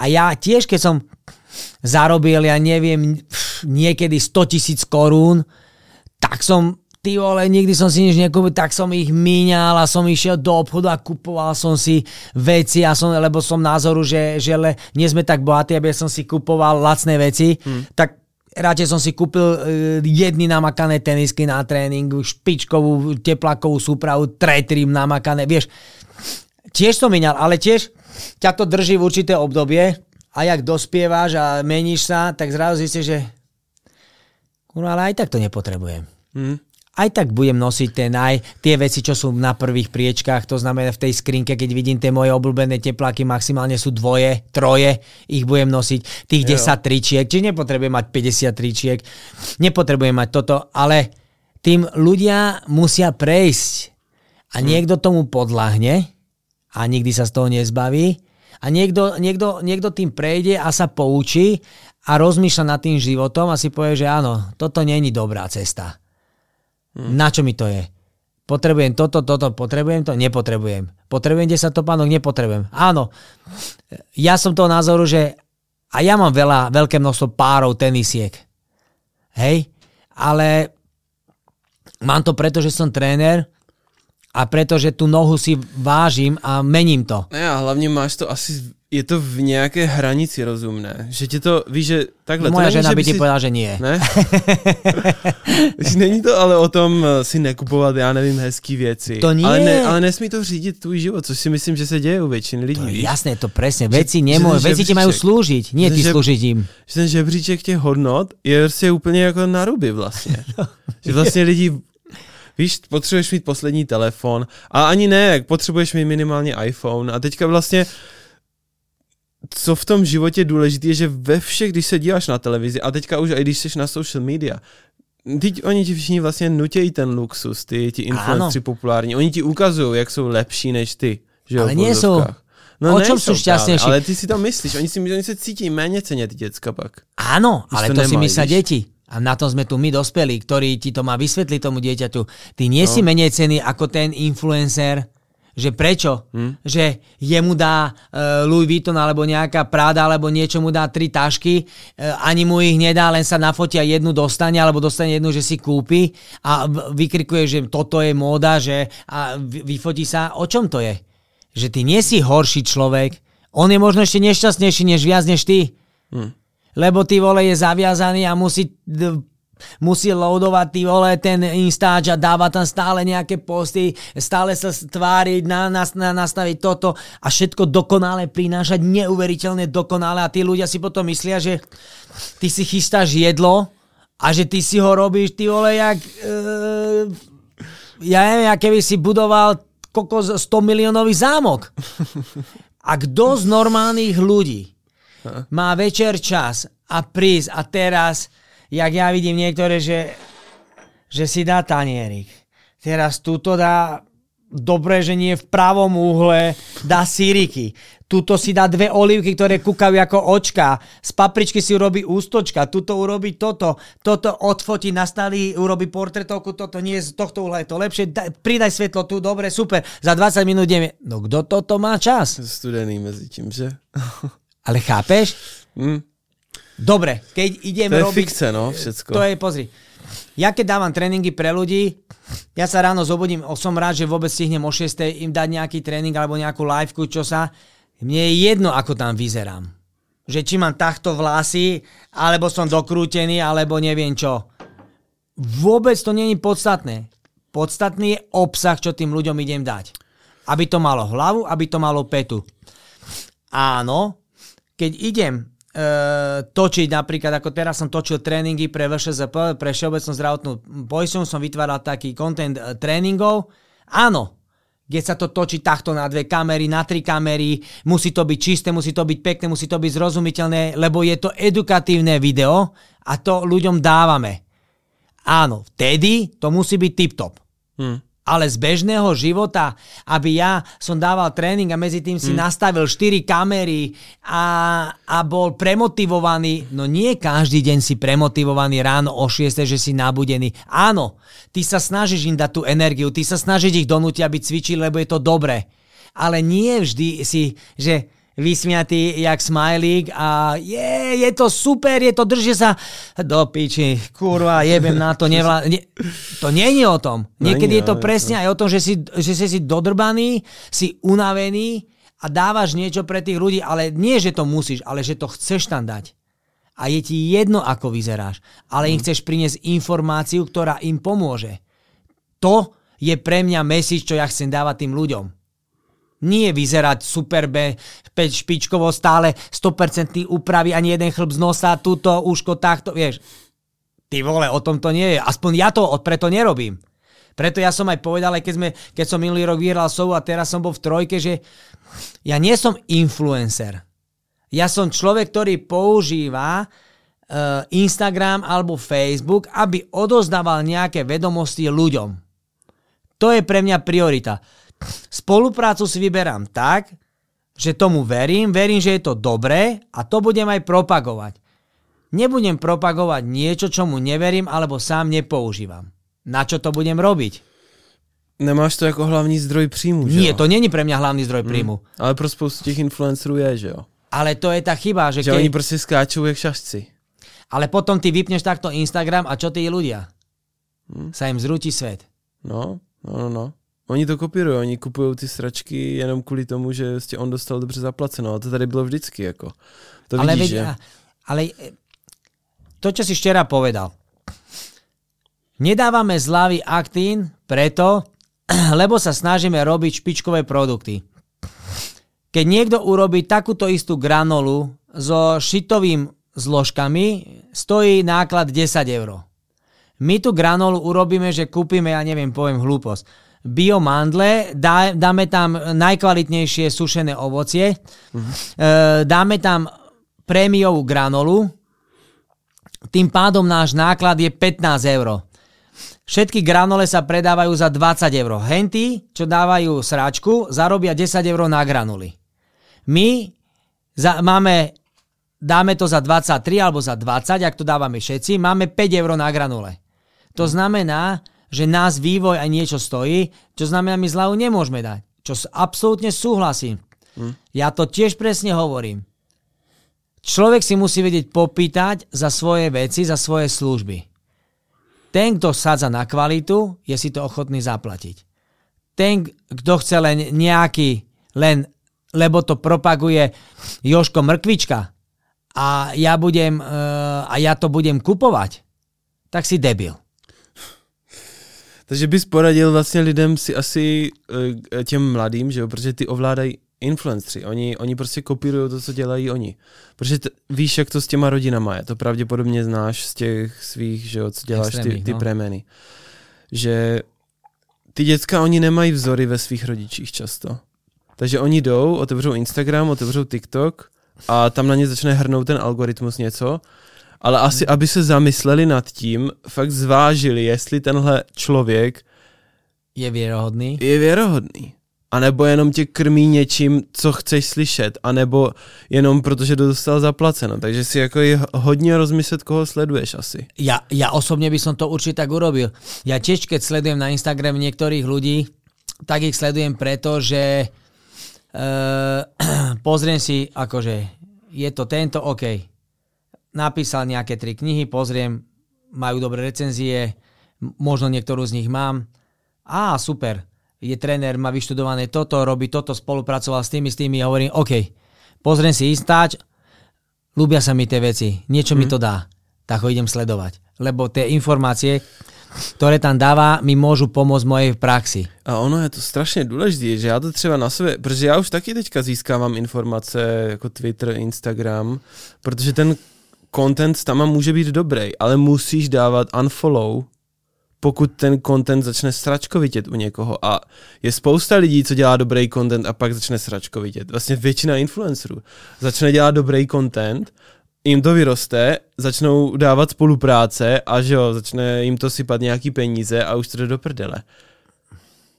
a ja tiež, keď som zarobil, ja neviem, niekedy 100 tisíc korún, tak som ty vole, nikdy som si nič nekúpil, tak som ich míňal a som išiel do obchodu a kupoval som si veci, a som, lebo som názoru, že, že le, nie sme tak bohatí, aby som si kupoval lacné veci, hmm. tak radšej som si kúpil uh, jedny namakané tenisky na tréning, špičkovú teplákovú súpravu, tretrim namakané, vieš. Tiež som míňal, ale tiež ťa to drží v určité obdobie, a jak dospievaš a meníš sa, tak zrazu zistíš, že kurva, ale aj tak to nepotrebujem. Mm. aj tak budem nosiť ten aj tie veci, čo sú na prvých priečkách, to znamená v tej skrinke, keď vidím tie moje obľúbené tepláky, maximálne sú dvoje, troje, ich budem nosiť, tých jo. 10 tričiek, či nepotrebujem mať 50 tričiek, nepotrebujem mať toto, ale tým ľudia musia prejsť a hm. niekto tomu podľahne a nikdy sa z toho nezbaví a niekto, niekto, niekto tým prejde a sa poučí a rozmýšľa nad tým životom a si povie, že áno, toto není dobrá cesta. Hmm. Na čo mi to je? Potrebujem toto, toto, potrebujem to? Nepotrebujem. Potrebujem 10 topánok? Nepotrebujem. Áno, ja som toho názoru, že a ja mám veľa, veľké množstvo párov tenisiek. Hej? Ale mám to preto, že som tréner a pretože tú nohu si vážim a mením to. Ne, a hlavně máš to asi, je to v nějaké hranici rozumné. Že ti to, víš, že takhle. Moja to není, žena by si... ti povedala, že nie. Ne? není to ale o tom eh, si nekupovat, já nevím, hezký věci. To nie. Ale, ne, ale nesmí to řídit tvůj život, což si myslím, že se děje u většiny lidí. To je jasné, to presne. Veci, nemô, veci ti majú slúžiť, nie ty slúžiť im. Že ten žebříček těch hodnot je prostě úplně jako na ruby vlastně. že vlastně lidi víš, potřebuješ mít poslední telefon a ani ne, potřebuješ mít minimálně iPhone a teďka vlastně co v tom životě důležité je, že ve všech, když se díváš na televizi a teďka už i když jsi na social media, Teď oni ti všichni vlastně nutějí ten luxus, ty, ti influenceri populární. Oni ti ukazují, jak jsou lepší než ty. Že ale nie sú. No o čom sú šťastnejší? Ale ty si to myslíš, oni, si, oni sa cítí méně ceně, ty děcka pak. Áno, ale to, to si myslia deti. A na tom sme tu my dospeli, ktorí ti to má vysvetliť tomu dieťaťu. Ty nie no. si menej cený ako ten influencer, že prečo? Hm? Že jemu dá uh, Louis Vuitton alebo nejaká Prada alebo niečo mu dá tri tašky, uh, ani mu ich nedá, len sa nafotia jednu dostane alebo dostane jednu, že si kúpi a vykrikuje, že toto je móda, že a vyfotí sa. O čom to je? Že ty nie si horší človek, on je možno ešte nešťastnejší než viac než ty. Hm lebo ty vole je zaviazaný a musí musí loadovať ty vole ten Instač a dáva tam stále nejaké posty, stále sa tváriť, na, na, na, nastaviť toto a všetko dokonale prinášať, neuveriteľne dokonale a tí ľudia si potom myslia, že ty si chystáš jedlo a že ty si ho robíš, ty vole, jak uh, ja neviem, ja keby si budoval kokos 100 miliónový zámok. A kto z normálnych ľudí má večer čas a prísť a teraz, jak ja vidím niektoré, že, že si dá tanierik. Teraz túto dá dobre, že nie v pravom úhle, dá síriky. Tuto si dá dve olivky, ktoré kúkajú ako očka. Z papričky si urobí ústočka. Tuto urobí toto. Toto odfotí, nastaví, urobí portretovku. Toto nie z tohto uhla je to lepšie. Da, pridaj svetlo tu, dobre, super. Za 20 minút ideme. No kto toto má čas? Studený medzi tým, že? Ale chápeš? Mm. Dobre, keď idem to je robiť... fikce, no, všetko. To je, pozri. Ja keď dávam tréningy pre ľudí, ja sa ráno zobudím, som rád, že vôbec stihnem o 6. im dať nejaký tréning alebo nejakú liveku, čo sa... Mne je jedno, ako tam vyzerám. Že či mám takto vlasy, alebo som dokrútený, alebo neviem čo. Vôbec to není podstatné. Podstatný je obsah, čo tým ľuďom idem dať. Aby to malo hlavu, aby to malo petu. Áno, keď idem uh, točiť napríklad, ako teraz som točil tréningy pre VŠZP, pre Všeobecnú zdravotnú poisťovňu, som vytváral taký content uh, tréningov. Áno, keď sa to točí takto na dve kamery, na tri kamery, musí to byť čisté, musí to byť pekné, musí to byť zrozumiteľné, lebo je to edukatívne video a to ľuďom dávame. Áno, vtedy to musí byť tip-top. Hmm ale z bežného života, aby ja som dával tréning a medzi tým si hmm. nastavil 4 kamery a, a bol premotivovaný. No nie každý deň si premotivovaný ráno o 6, že si nabudený. Áno, ty sa snažíš im dať tú energiu, ty sa snažíš ich donútiť, aby cvičili, lebo je to dobre. Ale nie vždy si, že vysmiatý jak smajlík a je, je to super, je to, drží sa do piči, kurva, jebem na to, nevlá... Ne, to nie je o tom. Niekedy je to presne aj o tom, že si, že si, si dodrbaný, si unavený a dávaš niečo pre tých ľudí, ale nie, že to musíš, ale že to chceš tam dať. A je ti jedno, ako vyzeráš, ale im mhm. chceš priniesť informáciu, ktorá im pomôže. To je pre mňa message, čo ja chcem dávať tým ľuďom. Nie vyzerať super be, špičkovo stále 100% úpravy, ani jeden chlb z nosa, túto uško takto, vieš. Ty vole, o tom to nie je. Aspoň ja to preto nerobím. Preto ja som aj povedal, aj keď, sme, keď som minulý rok vyhral sovu a teraz som bol v trojke, že ja nie som influencer. Ja som človek, ktorý používa uh, Instagram alebo Facebook, aby odozdával nejaké vedomosti ľuďom. To je pre mňa priorita. Spoluprácu si vyberám tak, že tomu verím, verím, že je to dobré a to budem aj propagovať. Nebudem propagovať niečo, čomu neverím alebo sám nepoužívam. Na čo to budem robiť? Nemáš to jako hlavní zdroj příjmu, že Nie, to není pre mňa hlavný zdroj hmm. príjmu. Hmm. Ale pro spoustu těch influencerů je, že jo? Ale to je tá chyba, že, že keď... oni prostě skáčou jak šašci. Ale potom ty vypneš takto Instagram a čo tí ľudia? Hmm. Sa im zrúti svet. No, no, no, no. Oni to kopírují, oni kupují ty sračky jenom kvůli tomu, že jste on dostal dobře zaplaceno. A to tady bylo vždycky, jako. To ale vidíš, že? Ale to, čo si včera povedal. Nedávame zľavy aktín preto, lebo sa snažíme robiť špičkové produkty. Keď niekto urobí takúto istú granolu so šitovým zložkami, stojí náklad 10 eur. My tú granolu urobíme, že kúpime, ja neviem, poviem hlúposť, biomandle, dá, dáme tam najkvalitnejšie sušené ovocie, uh-huh. dáme tam prémiovú granolu, tým pádom náš náklad je 15 eur. Všetky granole sa predávajú za 20 eur. Henty, čo dávajú sráčku, zarobia 10 eur na granuly. My za, máme, dáme to za 23 alebo za 20, ak to dávame všetci, máme 5 eur na granule. To znamená, že nás vývoj aj niečo stojí, čo znamená, my zľavu nemôžeme dať. Čo absolútne súhlasím. Hm. Ja to tiež presne hovorím. Človek si musí vedieť popýtať za svoje veci, za svoje služby. Ten, kto sádza na kvalitu, je si to ochotný zaplatiť. Ten, kto chce len nejaký, len lebo to propaguje Joško Mrkvička a ja, budem, uh, a ja to budem kupovať, tak si debil. Takže bys poradil vlastně lidem si asi uh, těm mladým, že jo, protože ty ovládají influenceri, oni, oni prostě kopírují to, co dělají oni. Protože t- víš, jak to s těma rodinama je, to pravděpodobně znáš z těch svých, že jo, co děláš ty, ty no. premeny. Že ty děcka, oni nemají vzory ve svých rodičích často. Takže oni jdou, otevřou Instagram, otevřou TikTok a tam na ně začne hrnout ten algoritmus něco, ale asi, aby se zamysleli nad tím, fakt zvážili, jestli tenhle člověk je věrohodný. Je věrohodný. A nebo jenom tě krmí něčím, co chceš slyšet, anebo jenom protože to dostal zaplaceno. Takže si jako je hodně rozmyslet, koho sleduješ asi. Ja, ja osobne by som to určite tak urobil. Ja tiež, keď sledujem na Instagram niektorých ľudí, tak ich sledujem preto, že uh, pozriem si, akože je to tento, OK. Napísal nejaké tri knihy, pozriem, majú dobré recenzie, možno niektorú z nich mám. Á, super je tréner, má vyštudované toto, robí toto, spolupracoval s tými, s tými a hovorím, OK, pozriem si istáč, ľúbia sa mi tie veci, niečo mm. mi mhm. to dá, tak ho idem sledovať. Lebo tie informácie, ktoré tam dáva, mi môžu pomôcť mojej praxi. A ono je to strašně důležité, že já to třeba na sebe, protože já už taky teďka získávám informace jako Twitter, Instagram, protože ten content tam může být dobrý, ale musíš dávat unfollow pokud ten content začne sračkovitět u někoho. A je spousta lidí, co dělá dobrý content a pak začne sračkovitět. Vlastně většina influencerů začne dělat dobrý content, jim to vyroste, začnou dávat spolupráce a že jo, začne jim to sypat nějaký peníze a už to jde do prdele.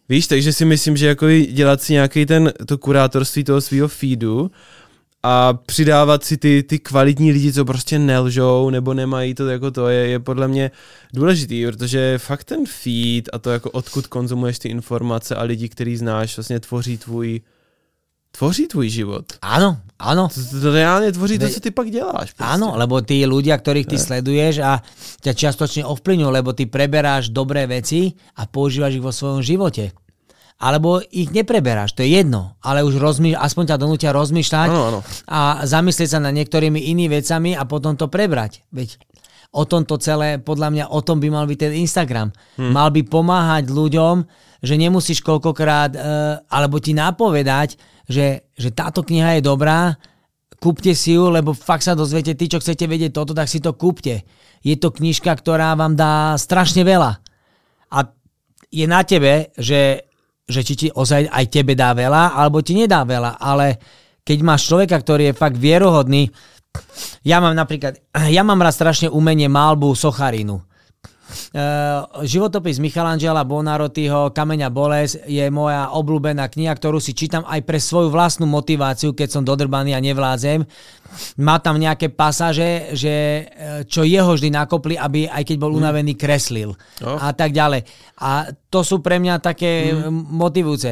Víš, takže si myslím, že jako dělat si nějaký ten, to kurátorství toho svého feedu a přidávat si ty, ty kvalitní lidi, co prostě nelžou nebo nemají to jako to, je, je podle mě důležitý, protože fakt ten feed a to jako odkud konzumuješ ty informace a lidi, který znáš, vlastně tvoří tvůj tvoří tvůj život. Áno, áno. To, reálne tvoří to, co ty pak děláš. Proste. Áno, lebo tí ľudia, ktorých ty ne. sleduješ a ťa čiastočne ovplyvňujú, lebo ty preberáš dobré veci a používaš ich vo svojom živote alebo ich nepreberáš, to je jedno, ale už rozmýš, aspoň ťa donútia rozmýšľať ano, ano. a zamyslieť sa nad niektorými inými vecami a potom to prebrať. Veď o tom to celé, podľa mňa o tom by mal byť ten Instagram. Hmm. Mal by pomáhať ľuďom, že nemusíš koľkokrát, uh, alebo ti napovedať, že, že táto kniha je dobrá, kúpte si ju, lebo fakt sa dozviete, tí, čo chcete vedieť toto, tak si to kúpte. Je to knižka, ktorá vám dá strašne veľa. A je na tebe, že, že či ti ozaj aj tebe dá veľa, alebo ti nedá veľa, ale keď máš človeka, ktorý je fakt vierohodný, ja mám napríklad, ja mám rád strašne umenie malbu Socharínu. Uh, životopis Michelangela Bonarotyho Kameňa Boles je moja obľúbená kniha, ktorú si čítam aj pre svoju vlastnú motiváciu, keď som dodrbaný a nevládzem. Má tam nejaké pasáže, že e, čo jeho vždy nakopli, aby aj keď bol mm. unavený, kreslil. Oh. A tak ďalej. A to sú pre mňa také mm. motivujúce.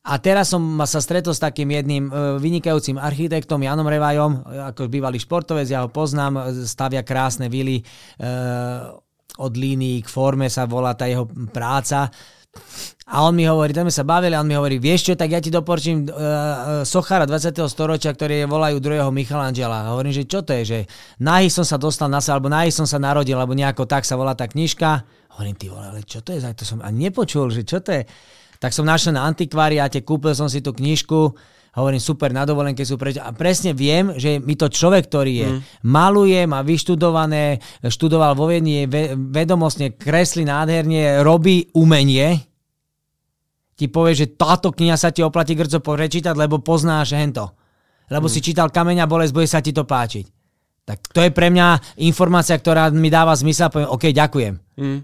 A teraz som sa stretol s takým jedným vynikajúcim architektom Janom Revajom, ako bývalý športovec, ja ho poznám, stavia krásne vily, od línii k forme sa volá tá jeho práca. A on mi hovorí, tam sa bavili, a on mi hovorí, vieš čo, tak ja ti doporčím uh, Sochara 20. storočia, ktorý volajú druhého Michelangela. A hovorím, že čo to je, že nahy som sa dostal na sa, alebo nahy som sa narodil, alebo nejako tak sa volá tá knižka. Hovorím, ty vole, ale čo to je, to som ani nepočul, že čo to je. Tak som našiel na antikvariáte, kúpil som si tú knižku, hovorím super, na dovolenke sú preč. A presne viem, že mi to človek, ktorý je, mm. maluje, má vyštudované, študoval vo Viedni, vedomostne, kreslí nádherne, robí umenie, ti povie, že táto kniha sa ti oplatí grco prečítať, lebo poznáš hento. Lebo mm. si čítal Kameňa bolesť, bude sa ti to páčiť. Tak to je pre mňa informácia, ktorá mi dáva zmysel a poviem, OK, ďakujem. Mm.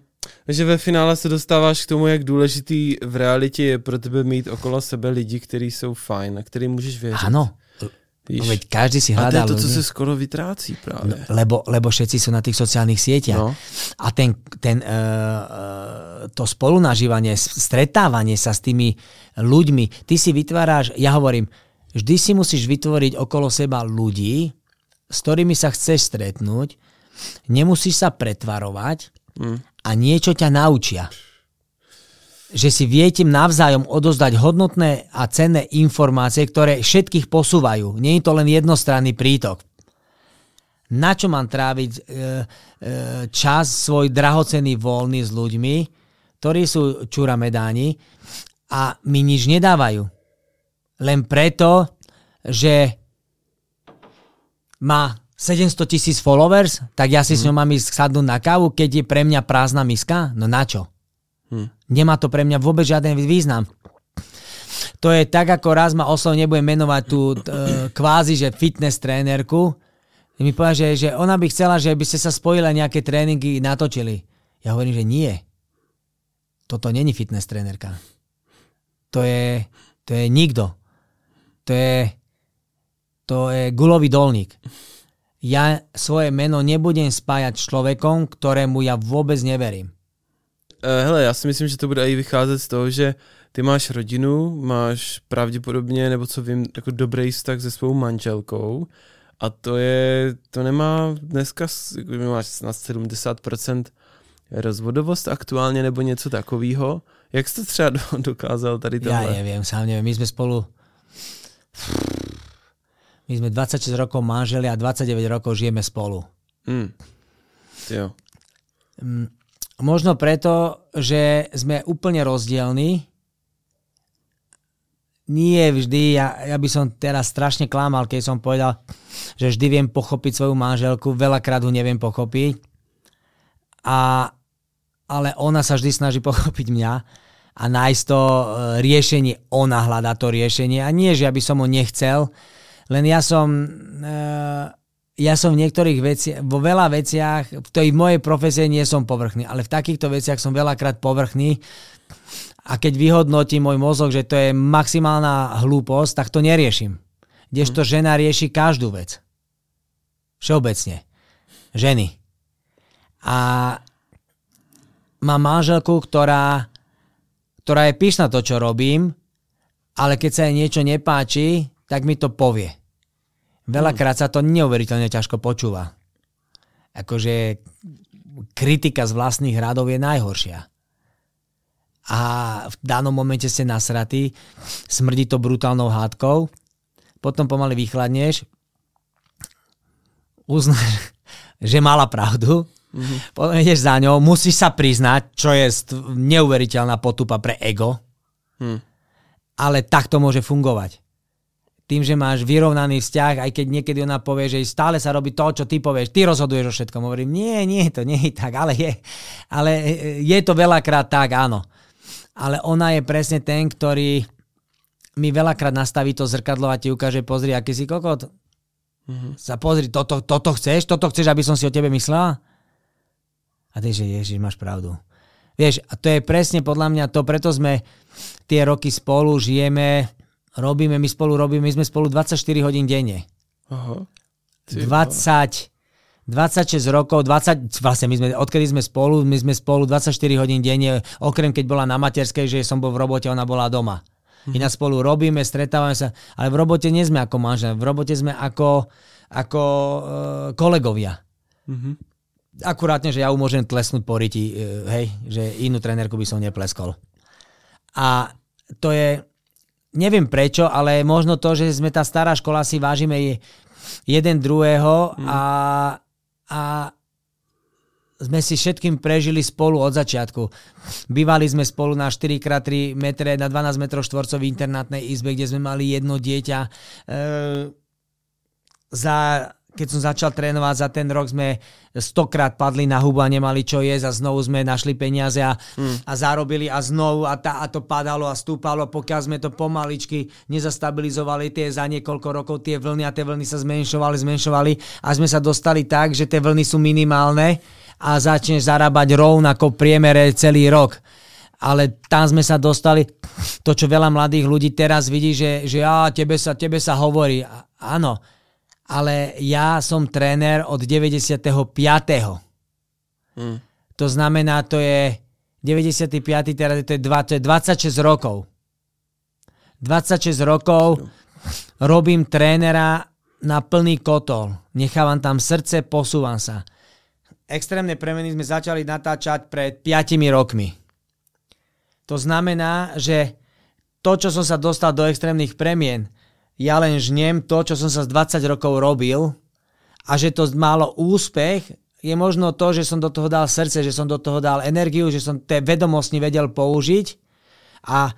Takže ve finále se dostáváš k tomu, jak důležitý v realitě je pro tebe mít okolo sebe lidi, kteří jsou fajn a kterým můžeš věřit. Víš? No, veď každý si hľadá A to je to, co se skoro vytrácí práve. No, lebo, lebo všetci sú na tých sociálnych sieťach. No. A ten, ten, uh, to spolunažívanie, stretávanie sa s tými ľuďmi, ty si vytváraš, ja hovorím, vždy si musíš vytvoriť okolo seba ľudí, s ktorými sa chceš stretnúť, nemusíš sa pretvarovať, mm a niečo ťa naučia. Že si viete navzájom odozdať hodnotné a cenné informácie, ktoré všetkých posúvajú. Nie je to len jednostranný prítok. Na čo mám tráviť e, e, čas svoj drahocený voľný s ľuďmi, ktorí sú čuramedáni a mi nič nedávajú. Len preto, že má 700 tisíc followers, tak ja si hmm. s ňou mám ísť sadnúť na kávu, keď je pre mňa prázdna miska? No na čo? Hmm. Nemá to pre mňa vôbec žiaden význam. To je tak, ako raz ma oslov nebudem menovať tú uh, kvázi, že fitness trénerku. Mi povedal, že, že ona by chcela, že by ste sa spojili a nejaké tréningy natočili. Ja hovorím, že nie. Toto není fitness trénerka. To je, to je nikto. To je, to je gulový dolník ja svoje meno nebudem spájať s človekom, ktorému ja vôbec neverím. Uh, hele, já si myslím, že to bude i vycházet z toho, že ty máš rodinu, máš pravděpodobně, nebo co vím, jako dobrý vztah se svou manželkou a to je, to nemá dneska, máš na 70% rozvodovost aktuálně nebo něco takového. Jak jsi to třeba dokázal tady tohle? Ja neviem, sám neviem. My sme spolu my sme 26 rokov manželi a 29 rokov žijeme spolu. Mm. Jo. Mm, možno preto, že sme úplne rozdielni. Nie vždy, ja, ja by som teraz strašne klamal, keď som povedal, že vždy viem pochopiť svoju manželku, veľakrát ho neviem pochopiť. A, ale ona sa vždy snaží pochopiť mňa a nájsť to e, riešenie, ona hľadá to riešenie. A nie, že ja by som ho nechcel, len ja som, uh, ja som v niektorých veciach, vo veľa veciach, v tej mojej profesie nie som povrchný, ale v takýchto veciach som veľakrát povrchný a keď vyhodnotím môj mozog, že to je maximálna hlúposť, tak to neriešim. Kdežto hmm. žena rieši každú vec. Všeobecne. Ženy. A mám manželku, ktorá, ktorá je pyšná to, čo robím, ale keď sa jej niečo nepáči, tak mi to povie. Veľakrát sa to neuveriteľne ťažko počúva. Akože kritika z vlastných radov je najhoršia. A v danom momente ste nasratí, smrdí to brutálnou hádkou, potom pomaly vychladneš, uznáš, že mala pravdu, mm-hmm. potom ideš za ňou, musíš sa priznať, čo je neuveriteľná potupa pre ego, mm. ale tak to môže fungovať tým, že máš vyrovnaný vzťah, aj keď niekedy ona povie, že stále sa robí to, čo ty povieš, ty rozhoduješ o všetkom. Hovorím, nie, nie, to nie je tak, ale je, ale je to veľakrát tak, áno. Ale ona je presne ten, ktorý mi veľakrát nastaví to zrkadlo a ti ukáže, pozri, aký si kokot. Mm-hmm. Sa pozri, toto, toto chceš, toto chceš, aby som si o tebe myslela? A ty, že ježiš, máš pravdu. Vieš, a to je presne podľa mňa to, preto sme tie roky spolu, žijeme, robíme, my spolu robíme, my sme spolu 24 hodín denne. Aha. 20, 26 rokov, 20, vlastne my sme, odkedy sme spolu, my sme spolu 24 hodín denne, okrem keď bola na materskej, že som bol v robote, ona bola doma. Mm-hmm. Iná spolu robíme, stretávame sa, ale v robote nie sme ako manžel, v robote sme ako, ako uh, kolegovia. Mm-hmm. Akurátne, že ja ju môžem tlesnúť po riti, uh, hej, že inú trenerku by som nepleskol. A to je, neviem prečo, ale možno to, že sme tá stará škola si vážime jeden druhého mm. a, a sme si všetkým prežili spolu od začiatku. Bývali sme spolu na 4x3 metre na 12 metrov štvorcový internátnej izbe, kde sme mali jedno dieťa. E, za, keď som začal trénovať za ten rok, sme stokrát padli na hubu a nemali čo jesť a znovu sme našli peniaze a, mm. a zarobili a znovu a, tá, a to padalo a stúpalo, pokiaľ sme to pomaličky nezastabilizovali tie za niekoľko rokov tie vlny a tie vlny sa zmenšovali, zmenšovali a sme sa dostali tak, že tie vlny sú minimálne a začneš zarábať rovnako priemere celý rok. Ale tam sme sa dostali, to čo veľa mladých ľudí teraz vidí, že, že á, tebe, sa, tebe sa hovorí. Áno, ale ja som tréner od 95. Hmm. To znamená, to je 95. teraz to je, dva, to je 26 rokov. 26 rokov robím trénera na plný kotol. Nechávam tam srdce, posúvam sa extrémne premeny sme začali natáčať pred 5 rokmi. To znamená, že to, čo som sa dostal do extrémnych premien, ja len žnem to, čo som sa z 20 rokov robil a že to malo úspech, je možno to, že som do toho dal srdce, že som do toho dal energiu, že som tie vedomosti vedel použiť a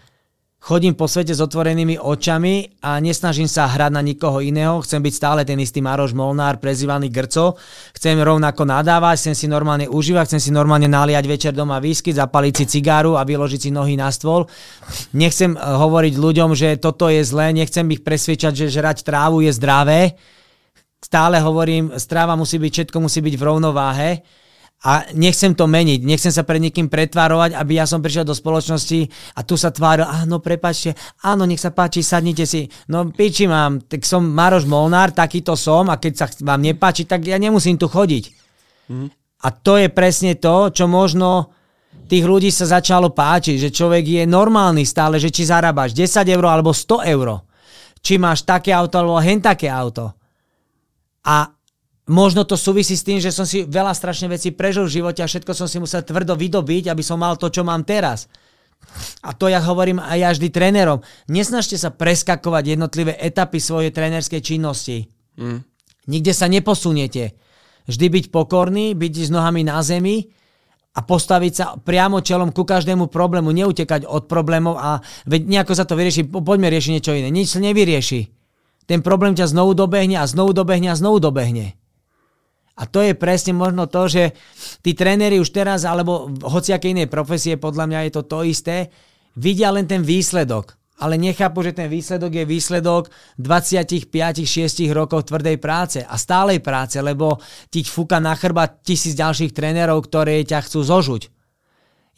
chodím po svete s otvorenými očami a nesnažím sa hrať na nikoho iného. Chcem byť stále ten istý Maroš Molnár, prezývaný Grco. Chcem rovnako nadávať, chcem si normálne užívať, chcem si normálne naliať večer doma výsky, zapaliť si cigáru a vyložiť si nohy na stôl. Nechcem eh, hovoriť ľuďom, že toto je zlé, nechcem ich presvedčať, že žrať trávu je zdravé. Stále hovorím, stráva musí byť, všetko musí byť v rovnováhe a nechcem to meniť, nechcem sa pred niekým pretvárovať, aby ja som prišiel do spoločnosti a tu sa tváril, áno, prepačte, áno, nech sa páči, sadnite si. No piči mám, tak som Maroš Molnár, takýto som a keď sa vám nepáči, tak ja nemusím tu chodiť. Mm. A to je presne to, čo možno tých ľudí sa začalo páčiť, že človek je normálny stále, že či zarábaš 10 eur alebo 100 eur. Či máš také auto alebo hen také auto. A Možno to súvisí s tým, že som si veľa strašne vecí prežil v živote a všetko som si musel tvrdo vydobiť, aby som mal to, čo mám teraz. A to ja hovorím aj ja vždy trénerom. Nesnažte sa preskakovať jednotlivé etapy svojej trénerskej činnosti. Mm. Nikde sa neposuniete. Vždy byť pokorný, byť s nohami na zemi a postaviť sa priamo čelom ku každému problému, neutekať od problémov a veď nejako sa to vyrieši, poďme riešiť niečo iné. Nič sa nevyrieši. Ten problém ťa znovu dobehne a znovu dobehne a znovu dobehne. A to je presne možno to, že tí tréneri už teraz, alebo v hociakej inej profesie, podľa mňa je to to isté, vidia len ten výsledok. Ale nechápu, že ten výsledok je výsledok 25-6 rokov tvrdej práce a stálej práce, lebo ti fúka na chrba tisíc ďalších trénerov, ktoré ťa chcú zožuť.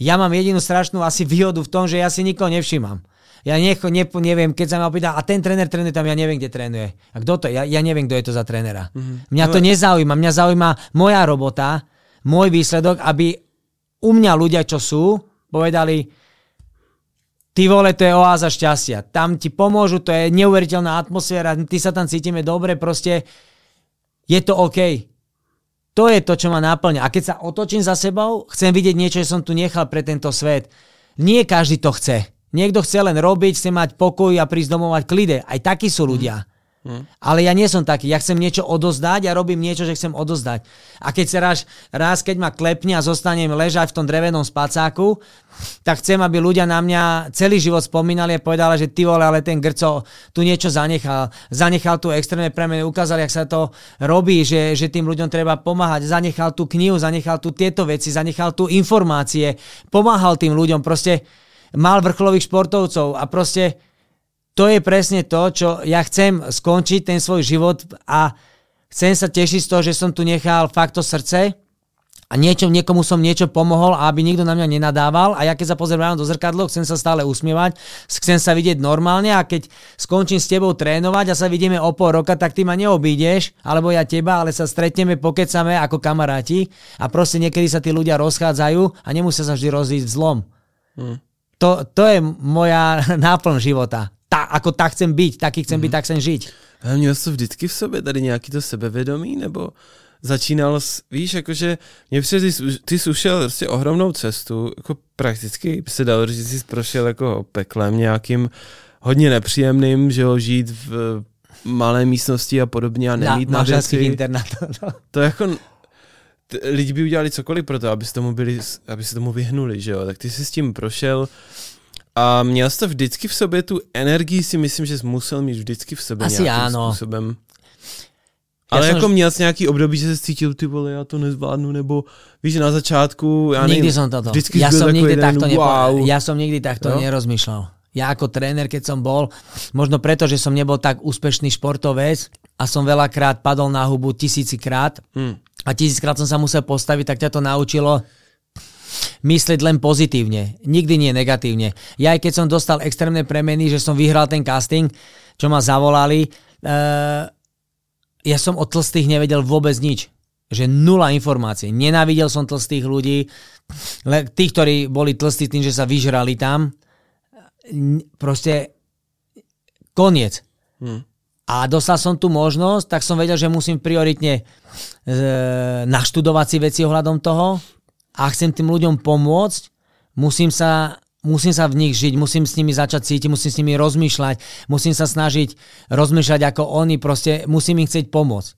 Ja mám jedinú strašnú asi výhodu v tom, že ja si nikoho nevšímam. Ja necho, ne, neviem, keď sa ma opýta, a ten tréner trénuje tam, ja neviem, kde trénuje. A kto to je? Ja, ja neviem, kto je to za trénera. Mm-hmm. Mňa to nezaujíma. Mňa zaujíma moja robota, môj výsledok, aby u mňa ľudia, čo sú, povedali, ty vole, to je oáza šťastia. Tam ti pomôžu, to je neuveriteľná atmosféra, ty sa tam cítime dobre, proste je to OK. To je to, čo ma náplňa. A keď sa otočím za sebou, chcem vidieť niečo, čo som tu nechal pre tento svet. Nie každý to chce. Niekto chce len robiť, chce mať pokoj a prísť domov mať klide. Aj takí sú ľudia. Hmm. Ale ja nie som taký, ja chcem niečo odozdať a robím niečo, že chcem odozdať. A keď sa raz, raz, keď ma klepne a zostanem ležať v tom drevenom spacáku, tak chcem, aby ľudia na mňa celý život spomínali a povedali, že ty vole, ale ten Grco tu niečo zanechal. Zanechal tu extrémne premeny, ukázal, jak sa to robí, že, že tým ľuďom treba pomáhať. Zanechal tu knihu, zanechal tu tieto veci, zanechal tu informácie, pomáhal tým ľuďom, proste mal vrcholových športovcov a proste to je presne to, čo ja chcem skončiť ten svoj život a chcem sa tešiť z toho, že som tu nechal fakt to srdce a niečo, niekomu som niečo pomohol aby nikto na mňa nenadával a ja keď sa pozerám do zrkadlo, chcem sa stále usmievať, chcem sa vidieť normálne a keď skončím s tebou trénovať a sa vidíme o pol roka, tak ty ma neobídeš, alebo ja teba, ale sa stretneme, pokecame ako kamaráti a proste niekedy sa tí ľudia rozchádzajú a nemusia sa vždy rozísť zlom. Hmm. To, to je moja náplň života ta, ako tak chcem být, taky chcem mm-hmm. být, tak chcem žít. Ale měl jsi vždycky v sobě tady nějaký to sebevědomí, nebo začínal, s, víš, jakože mě přijde, ty, ty jsi ušel prostě ohromnou cestu, jako prakticky se dalo říct, jsi prošel jako peklem nějakým hodně nepříjemným, že ho žít v malé místnosti a podobně a nemít na, na věci. internet. No. To jako lidi by udělali cokoliv pro to, aby se tomu, byli, aby se tomu vyhnuli, že jo. Tak ty jsi s tím prošel, a měl jsi to vždycky v sobě, tu energii si myslím, že jsi musel mít vždycky v sobě Asi nějakým áno. způsobem. Ale ja jako som... měl jsi nějaký období, že se cítil, ty vole, já to nezvládnu, nebo víš, na začátku, já Nikdy nevím, som toto. Vždycky ja som nikdy jeden, takto nepo... wow. Ja som nikdy takto no? nerozmýšľal. Ja ako tréner, keď som bol, možno preto, že som nebol tak úspešný športovec a som veľakrát padol na hubu tisícikrát hmm. A tisíckrát som sa musel postaviť, tak ťa to naučilo myslieť len pozitívne, nikdy nie negatívne. Ja aj keď som dostal extrémne premeny, že som vyhral ten casting, čo ma zavolali, uh, ja som o tlstých nevedel vôbec nič. Že nula informácií. Nenávidel som tlstých ľudí. Le, tí, ktorí boli tlstí tým, že sa vyžrali tam, proste koniec. Hmm. A dostal som tu možnosť, tak som vedel, že musím prioritne e, naštudovať si veci ohľadom toho, a chcem tým ľuďom pomôcť, musím sa, musím sa v nich žiť, musím s nimi začať cítiť, musím s nimi rozmýšľať, musím sa snažiť rozmýšľať ako oni, proste musím im chcieť pomôcť.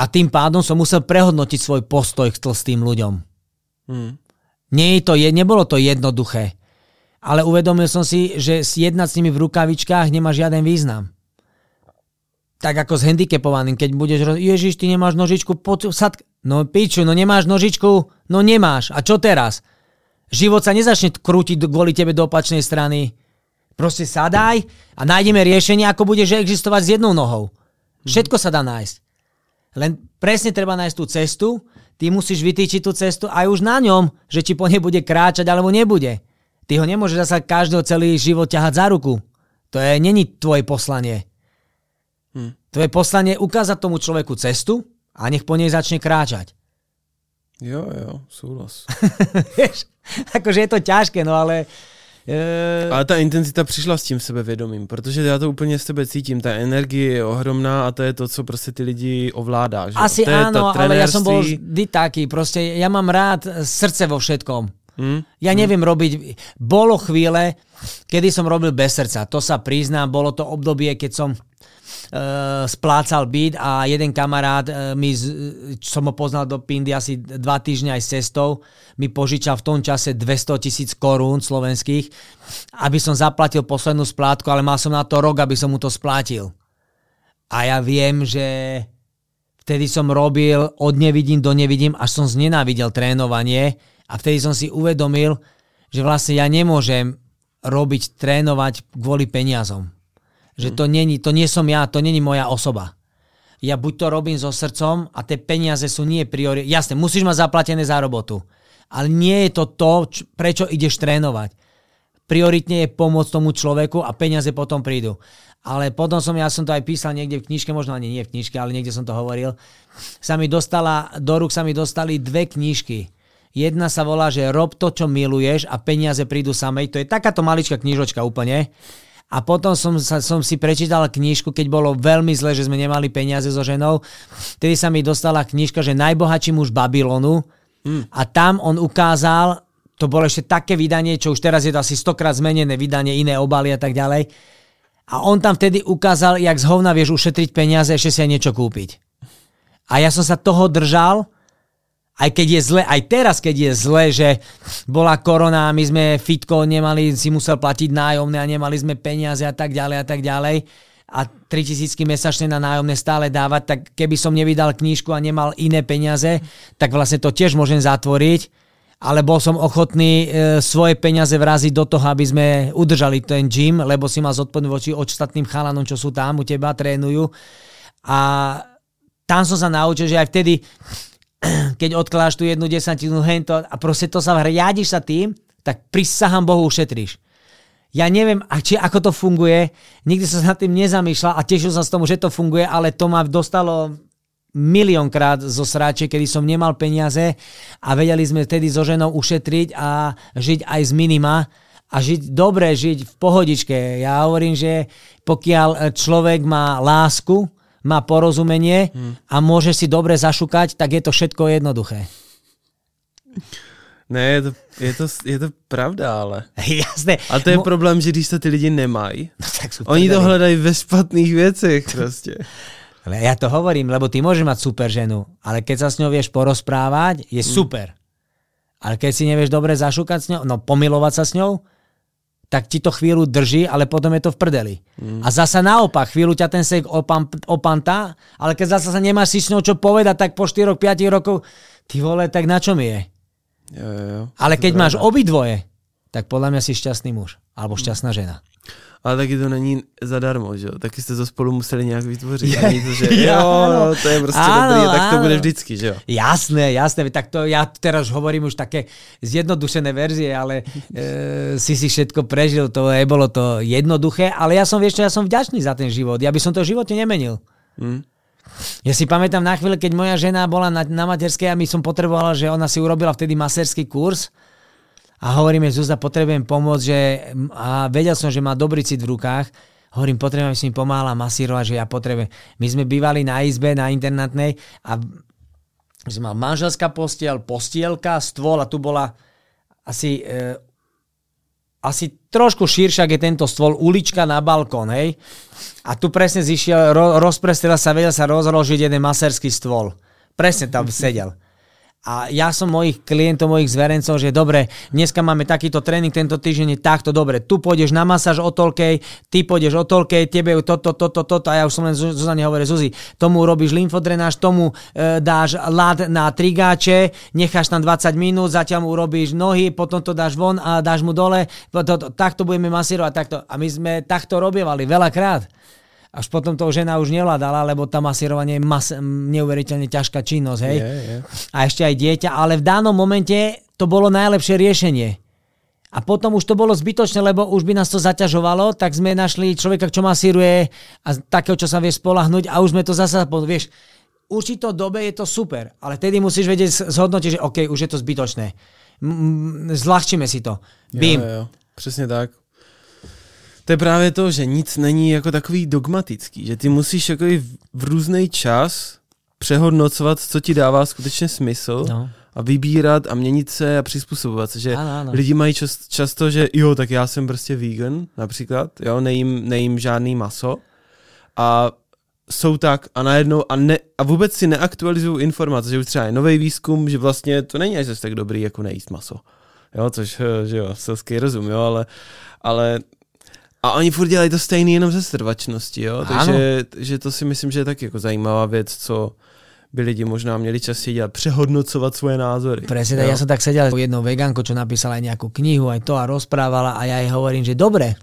A tým pádom som musel prehodnotiť svoj postoj k tlstým ľuďom. Hmm. Nie je to, nebolo to jednoduché, ale uvedomil som si, že jednať s nimi v rukavičkách nemá žiaden význam tak ako s handicapovaným, keď budeš, roz... Ježiš, ty nemáš nožičku, poď, sad... No piču, no nemáš nožičku, no nemáš. A čo teraz? Život sa nezačne krútiť kvôli tebe do opačnej strany. Proste sadaj a nájdeme riešenie, ako budeš existovať s jednou nohou. Všetko sa dá nájsť. Len presne treba nájsť tú cestu, ty musíš vytýčiť tú cestu aj už na ňom, že či po nej bude kráčať alebo nebude. Ty ho nemôžeš zasa každého celý život ťahať za ruku. To je není tvoje poslanie. Hm. Tvoje poslanie je ukázať tomu človeku cestu a nech po nej začne kráčať. Jo, jo, súhlas. Vieš, akože je to ťažké, no ale... E... Ale ta intenzita přišla s tím sebevědomím, protože já to úplně z tebe cítím, ta energie je ohromná a to je to, co prostě ty lidi ovládá. Že? Asi to áno, ale ja som bol vždy taký, proste ja mám rád srdce vo všetkom. Hmm? Ja hmm. neviem hmm. robiť, bolo chvíle, kedy som robil bez srdca, to sa priznám, bolo to obdobie, keď som splácal byt a jeden kamarát, uh, mi som ho poznal do Pindy asi dva týždne aj s cestou, mi požičal v tom čase 200 tisíc korún slovenských, aby som zaplatil poslednú splátku, ale mal som na to rok, aby som mu to splátil. A ja viem, že vtedy som robil od nevidím do nevidím, až som znenávidel trénovanie a vtedy som si uvedomil, že vlastne ja nemôžem robiť, trénovať kvôli peniazom. Že to, není, to nie som ja, to není moja osoba. Ja buď to robím so srdcom a tie peniaze sú nie priori. Jasne, musíš mať zaplatené za robotu. Ale nie je to to, č- prečo ideš trénovať. Prioritne je pomôcť tomu človeku a peniaze potom prídu. Ale potom som, ja som to aj písal niekde v knižke, možno ani nie v knižke, ale niekde som to hovoril, sa mi dostala, do rúk sa mi dostali dve knižky. Jedna sa volá, že rob to, čo miluješ a peniaze prídu samej. To je takáto maličká knižočka úplne. A potom som, sa, som si prečítal knižku, keď bolo veľmi zle, že sme nemali peniaze so ženou. Vtedy sa mi dostala knižka, že najbohatší muž Babylonu. Mm. A tam on ukázal, to bolo ešte také vydanie, čo už teraz je to asi stokrát zmenené vydanie, iné obaly a tak ďalej. A on tam vtedy ukázal, jak z hovna vieš ušetriť peniaze, ešte si aj niečo kúpiť. A ja som sa toho držal, aj keď je zle, aj teraz, keď je zle, že bola korona my sme fitko nemali, si musel platiť nájomné a nemali sme peniaze a tak ďalej a tak ďalej a 3000 mesačne na nájomné stále dávať, tak keby som nevydal knížku a nemal iné peniaze, tak vlastne to tiež môžem zatvoriť, ale bol som ochotný e, svoje peniaze vraziť do toho, aby sme udržali ten gym, lebo si mal zodpovedný voči ostatným chalanom, čo sú tam u teba, trénujú. A tam som sa naučil, že aj vtedy keď odkláš tú jednu desatinu hento a proste to sa riadiš sa tým, tak prisahám Bohu ušetríš. Ja neviem, či ako to funguje, nikdy som sa nad tým nezamýšľal a tešil som z tomu, že to funguje, ale to ma dostalo miliónkrát zo sráče, kedy som nemal peniaze a vedeli sme vtedy so ženou ušetriť a žiť aj z minima a žiť dobre, žiť v pohodičke. Ja hovorím, že pokiaľ človek má lásku, má porozumenie hmm. a môže si dobre zašukať, tak je to všetko jednoduché. Ne, je to, je to, je to pravda, ale. Jasné. A to je Mo... problém, že když to ty lidi nemají, no, tak oni to hledají ve špatných věcech prostě. Ale ja to hovorím, lebo ty môžeš mať super ženu, ale keď sa s ňou vieš porozprávať, je hmm. super. Ale keď si nevieš dobre zašukať s ňou, no pomilovať sa s ňou, tak ti to chvíľu drží, ale potom je to v prdeli. Mm. A zasa naopak, chvíľu ťa ten sek opan, opantá, ale keď zasa sa nemáš si s ňou čo povedať, tak po 4-5 rokov, ty vole, tak na čo mi je? Jo, jo, jo. Ale keď máš obidvoje, tak podľa mňa si šťastný muž. Alebo šťastná žena ale taky to není zadarmo, že jo? Taky jste to spolu museli nějak vytvořit. Je, není to, že jo, no, to je prostě áno, dobrý, tak to bude vždycky, že jo? Jasné, jasné, tak to ja teraz hovorím už také zjednodušené verzie, ale e, si si všetko prežil, to nebolo to jednoduché, ale ja som, vieš čo, ja som vďačný za ten život, ja by som to v živote nemenil. Hmm. Ja si pamätám na chvíľu, keď moja žena bola na, na materskej a my som potrebovala, že ona si urobila vtedy maserský kurz a hovoríme, Zuzda, potrebujem pomôcť, že, a vedel som, že má dobrý cit v rukách, hovorím, potrebujem si mi pomáhala masírovať, že ja potrebujem. My sme bývali na izbe, na internátnej a že mal manželská postiel, postielka, stôl a tu bola asi, e, asi trošku širšia, je tento stôl, ulička na balkón, hej. A tu presne zišiel, ro, rozprestrela sa, vedel sa rozložiť jeden maserský stôl. Presne tam sedel. A ja som mojich klientov, mojich zverencov, že dobre, dneska máme takýto tréning, tento týždeň je takto, dobre, tu pôjdeš na masáž o toľkej, ty pôjdeš o toľkej, tebe toto, toto, toto, a ja už som len Zuzane hovorím, Zuzi, tomu robíš lymfodrenáž, tomu e, dáš lad na trigáče, necháš tam 20 minút, zatiaľ mu urobíš nohy, potom to dáš von a dáš mu dole, to, to, takto budeme masírovať, takto. A my sme takto robievali veľakrát až potom to žena už nevládala, lebo tam masírovanie je mas- neuveriteľne ťažká činnosť, hej. Yeah, yeah. A ešte aj dieťa, ale v danom momente to bolo najlepšie riešenie. A potom už to bolo zbytočné, lebo už by nás to zaťažovalo, tak sme našli človeka, čo masíruje a takého, čo sa vie spolahnuť a už sme to zase, vieš, určito dobe je to super, ale tedy musíš vedieť zhodnotiť, že OK, už je to zbytočné. Zľahčíme si to. Bím. Jo, jo, Přesně tak to je právě to, že nic není jako takový dogmatický, že ty musíš jako v různý čas přehodnocovat, co ti dává skutečně smysl no. a vybírat a měnit se a přizpůsobovat se, že ano, ano. lidi mají čas, často, že jo, tak já jsem prostě vegan například, jo, nejím, nejím žádný maso a jsou tak a najednou a, ne, a vůbec si neaktualizují informace, že už třeba je nový výzkum, že vlastně to není až tak dobrý, jako nejíst maso. Jo, což, že jo, selský rozum, jo, ale, ale a oni furt dělají to stejný jenom ze strvačnosti, jo? Takže že to si myslím, že je taky jako zajímavá věc, co by lidi možná měli častěji dělat, přehodnocovat svoje názory. Presne, ja som tak sedel jednou vegánkou, čo napísala aj nejakú knihu, aj to a rozprávala a ja jej hovorím, že dobre,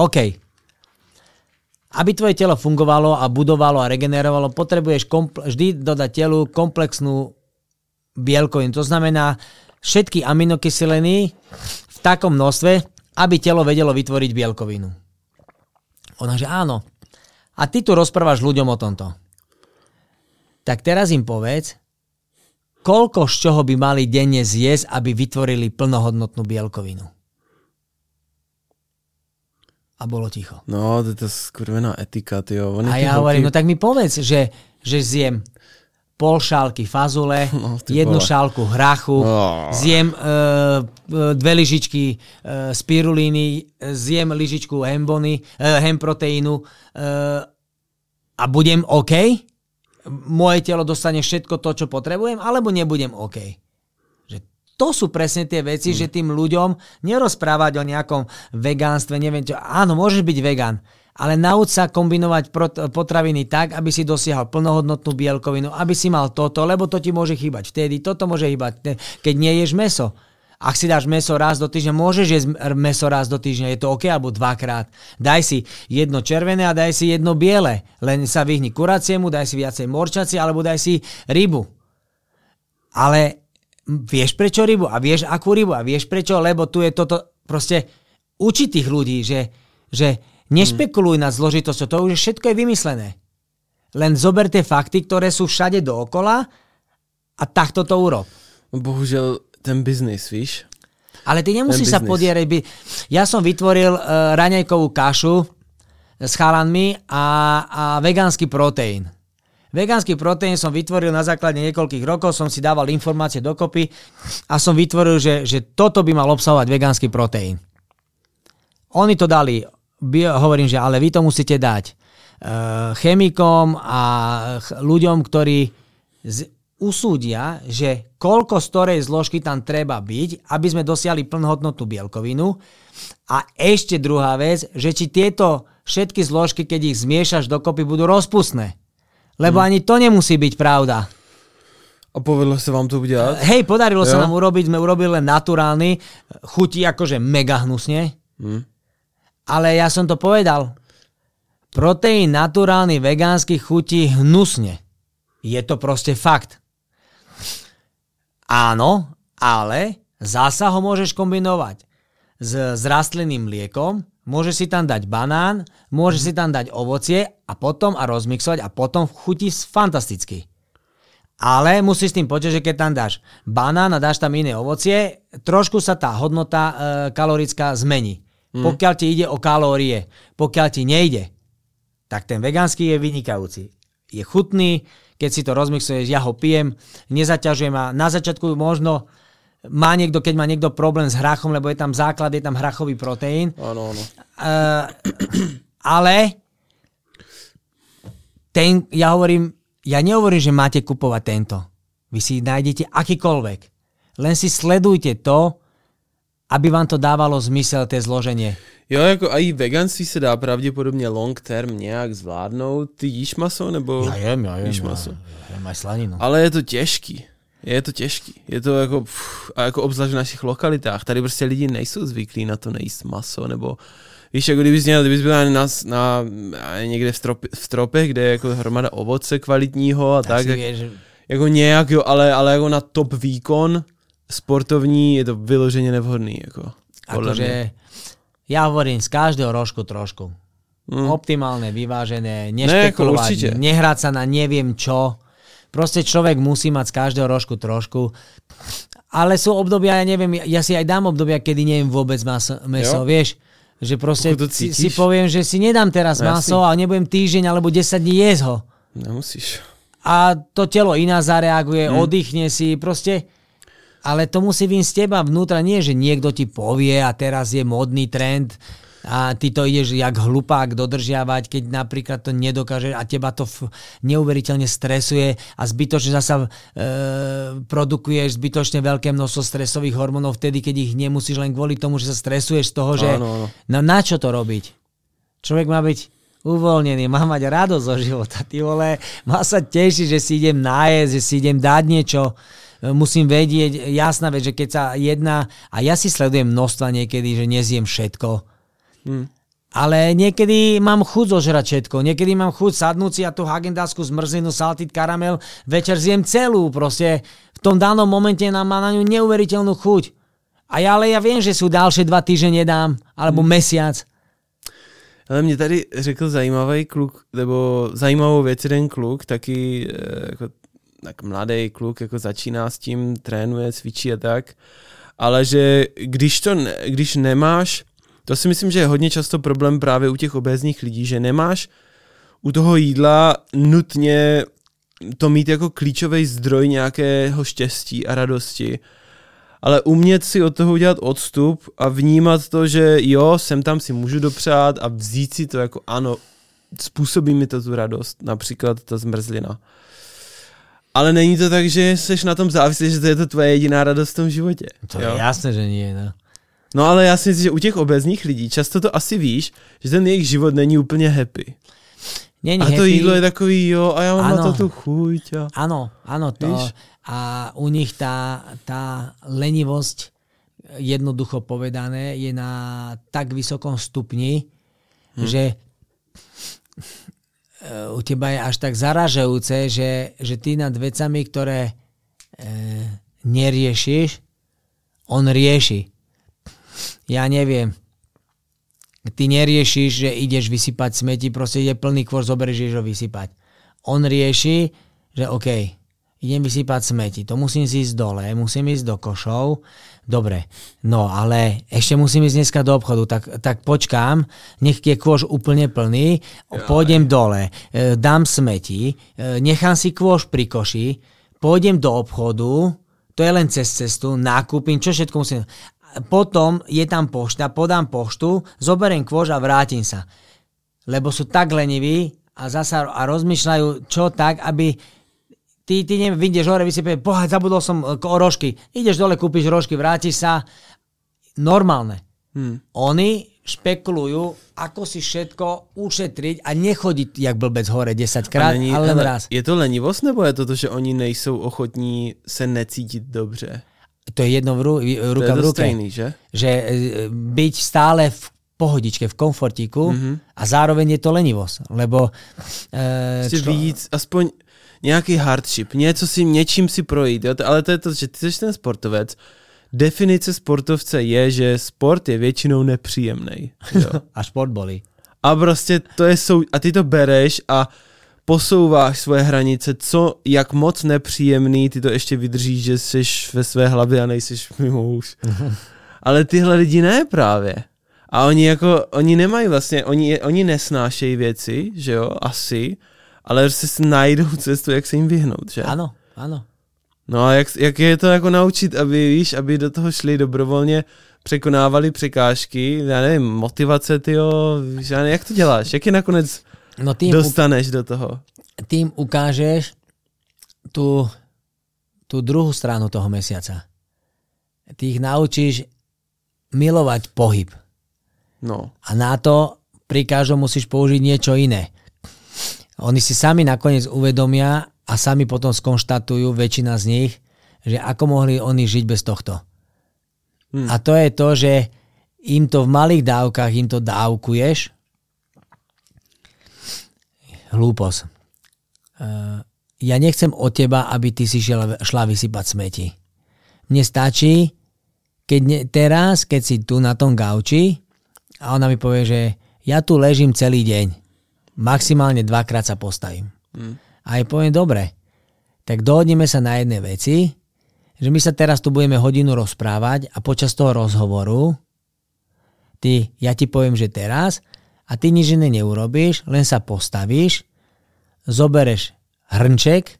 OK, aby tvoje telo fungovalo a budovalo a regenerovalo, potrebuješ vždy dodať telu komplexnú bielkovinu. To znamená všetky aminokyseliny v takom množstve, aby telo vedelo vytvoriť bielkovinu. Ona, že áno. A ty tu rozprávaš ľuďom o tomto. Tak teraz im povedz, koľko z čoho by mali denne zjesť, aby vytvorili plnohodnotnú bielkovinu. A bolo ticho. No, to je skurvená etika, tyjo. a ja hovorím, no tak mi povedz, že, že zjem pol šálky fazule, no, jednu vole. šálku hrachu, oh. zjem uh, dve lyžičky uh, spirulíny, zjem lyžičku hembony, uh, hemproteínu uh, a budem OK? Moje telo dostane všetko to, čo potrebujem, alebo nebudem OK? Že to sú presne tie veci, mm. že tým ľuďom nerozprávať o nejakom vegánstve, neviem čo. Áno, môžeš byť vegan, ale nauč sa kombinovať potraviny tak, aby si dosiahol plnohodnotnú bielkovinu, aby si mal toto, lebo to ti môže chýbať vtedy, toto môže chýbať, keď nie ješ meso. Ak si dáš meso raz do týždňa, môžeš jesť meso raz do týždňa, je to OK, alebo dvakrát. Daj si jedno červené a daj si jedno biele. Len sa vyhni kuraciemu, daj si viacej morčaci, alebo daj si rybu. Ale vieš prečo rybu a vieš akú rybu a vieš prečo, lebo tu je toto proste učiť tých ľudí, že, že Nešpekuluj nad zložitosťou, to už všetko je vymyslené. Len zober tie fakty, ktoré sú všade dookola a takto to urob. Bohužel ten biznis, víš? Ale ty nemusíš sa podierať. Ja som vytvoril uh, raňajkovú kašu s chalanmi a, a vegánsky proteín. Vegánsky proteín som vytvoril na základe niekoľkých rokov, som si dával informácie dokopy a som vytvoril, že, že toto by mal obsahovať vegánsky proteín. Oni to dali hovorím, že ale vy to musíte dať uh, chemikom a ľuďom, ktorí z, usúdia, že koľko z ktorej zložky tam treba byť, aby sme dosiahli plnohodnotnú bielkovinu. A ešte druhá vec, že či tieto všetky zložky, keď ich zmiešaš dokopy, budú rozpustné. Lebo hmm. ani to nemusí byť pravda. A povedlo sa vám to udiať? Hej, podarilo jo. sa nám urobiť, sme urobili len naturálny, chutí akože mega hnusne. Hmm. Ale ja som to povedal. Proteín naturálny vegánsky chutí hnusne. Je to proste fakt. Áno, ale zasa ho môžeš kombinovať s, s rastlinným mliekom, môžeš si tam dať banán, môžeš si tam dať ovocie a potom a rozmixovať a potom chutí fantasticky. Ale musíš s tým počať, že keď tam dáš banán a dáš tam iné ovocie, trošku sa tá hodnota e, kalorická zmení. Mm. Pokiaľ ti ide o kalórie, pokiaľ ti nejde, tak ten vegánsky je vynikajúci. Je chutný, keď si to rozmixuješ, ja ho pijem, nezaťažujem a na začiatku možno má niekto, keď má niekto problém s hrachom, lebo je tam základ, je tam hrachový proteín. Áno, áno. Uh, ale ten, ja hovorím, ja nehovorím, že máte kupovať tento. Vy si nájdete akýkoľvek. Len si sledujte to, aby vám to dávalo zmysel, té zloženie. Jo, jako a i veganství se dá pravděpodobně long term nějak zvládnout. Ty jíš maso, nebo já jem, já jem, jíš maso? Já, já slaninu. Ale je to těžký. Je to těžký. Je to jako, pff, a jako obzvlášť v našich lokalitách. Tady prostě lidi nejsou zvyklí na to nejíst maso, nebo Víš, jako kdybys měl, kdybys byl na, na, na někde v, strop, v stropech, kde je jako hromada ovoce kvalitního a tak, tak, tak jako nějak, jo, ale, ale jako na top výkon, sportovní je to vyloženě nevhodný. Jako, akože, ja hovorím z každého rožku trošku. Mm. Optimálne, vyvážené, nešpekulovať, ne, nehrať sa na neviem čo. Proste človek musí mať z každého rožku trošku. Ale sú obdobia, ja neviem, ja si aj dám obdobia, kedy neviem vôbec maso, meso, jo? vieš? Že proste si, si poviem, že si nedám teraz no, maso a nebudem týždeň alebo 10 dní jesť ho. Nemusíš. A to telo iná zareaguje, mm. oddychne si, proste ale to musí vyjsť z teba vnútra, nie že niekto ti povie a teraz je modný trend a ty to ideš jak hlupák dodržiavať, keď napríklad to nedokáže a teba to neuveriteľne stresuje a zbytočne zasa e, produkuješ zbytočne veľké množstvo stresových hormónov vtedy, keď ich nemusíš len kvôli tomu, že sa stresuješ z toho, že áno, áno. No, na čo to robiť? Človek má byť uvoľnený, má mať radosť zo života, ty vole, má sa tešiť, že si idem nájsť, že si idem dať niečo, musím vedieť, jasná vec, že keď sa jedná, a ja si sledujem množstva niekedy, že nezjem všetko, hmm. ale niekedy mám chuť zožrať všetko, niekedy mám chuť sadnúť si a tú hagendásku zmrzlinu, saltit, karamel, večer zjem celú, proste v tom danom momente nám má na ňu neuveriteľnú chuť. A ja, ale ja viem, že sú ďalšie dva týždne nedám, alebo hmm. mesiac. Ale mě tady řekl zajímavý kluk, nebo zajímavou věc jeden kluk, taky jako tak mladý kluk jako začíná s tím, trénuje, cvičí a tak, ale že když to, když nemáš, to si myslím, že je hodně často problém právě u těch obézních lidí, že nemáš u toho jídla nutně to mít jako klíčový zdroj nějakého štěstí a radosti, ale umět si od toho udělat odstup a vnímat to, že jo, sem tam si můžu dopřát a vzít si to jako ano, způsobí mi to tu radost, například ta zmrzlina. Ale není to tak, že jsi na tom závislý, že to je to tvoje jediná radost v tom životě. To jo? je jasné, že nie, no. No ale já si myslím, že u těch obezních lidí často to asi víš, že ten jejich život není úplně happy. Není a to happy. jídlo je takový, jo, a já mám ano, na to tu chuť. A... Ano, ano, to. Víš? A u nich tá, tá lenivosť, jednoducho povedané, je na tak vysokom stupni, hm. že u teba je až tak zaražajúce, že, že ty nad vecami, ktoré e, neriešiš, on rieši. Ja neviem, ty neriešiš, že ideš vysypať smeti, proste ide plný kvôr, zoberieš ho vysypať. On rieši, že OK, idem vysypať smeti, to musím ísť dole, musím ísť do košov, dobre, no ale ešte musím ísť dneska do obchodu, tak, tak počkám, nech je kôž úplne plný, pôjdem dole, e, dám smeti, e, nechám si kôž pri koši, pôjdem do obchodu, to je len cez cestu, nákupím, čo všetko musím. Potom je tam pošta, podám poštu, zoberiem kôž a vrátim sa. Lebo sú tak leniví a zasa a rozmýšľajú, čo tak, aby ty, ty neviem, vyjdeš hore, vysypie, pohľad, zabudol som e, rožky. Ideš dole, kúpiš rožky, vrátiš sa. Normálne. Hmm. Oni špekulujú, ako si všetko ušetriť a nechodiť jak blbec hore 10 krát, není, ale len raz. Je to lenivosť, nebo je to to, že oni nejsou ochotní se necítit dobře? to je jedno v ru, ruka to v ruke. Stejný, že? že e, byť stále v pohodičke, v komfortíku mm-hmm. a zároveň je to lenivosť, lebo... E, čo... víc, aspoň nějaký hardship, něco si, něčím si projít, jo? ale to je to, že ty jsi ten sportovec, definice sportovce je, že sport je většinou nepříjemný. a sport bolí. A prostě to je sou... a ty to bereš a posouváš svoje hranice, co, jak moc nepříjemný ty to ještě vydržíš, že jsi ve své hlavě a nejsiš mimo už. Ale tyhle lidi ne právě. A oni jako, oni nemají vlastně, oni, oni nesnášejí věci, že jo, asi, ale si najdou cestu, jak se jim vyhnout, že? Ano, ano. No a jak, jak je to jako naučit, aby, víš, aby do toho šli dobrovolně, překonávali překážky, já nevím, motivace, já nevím, jak to děláš, jak je nakonec no tým dostaneš do toho. Tým ukážeš tú, tú druhú stranu toho mesiaca. Ty ich naučíš milovať pohyb. No. A na to pri každom musíš použiť niečo iné. Oni si sami nakoniec uvedomia a sami potom skonštatujú, väčšina z nich, že ako mohli oni žiť bez tohto. Hmm. A to je to, že im to v malých dávkach, im to dávkuješ hlúposť. Uh, ja nechcem od teba, aby ty si šla, šla vysypať smeti. Mne stačí, keď ne, teraz, keď si tu na tom gauči a ona mi povie, že ja tu ležím celý deň. Maximálne dvakrát sa postavím. Mm. A jej poviem, dobre, tak dohodneme sa na jednej veci, že my sa teraz tu budeme hodinu rozprávať a počas toho rozhovoru ty, ja ti poviem, že teraz a ty nič iné neurobíš, len sa postavíš, zobereš hrnček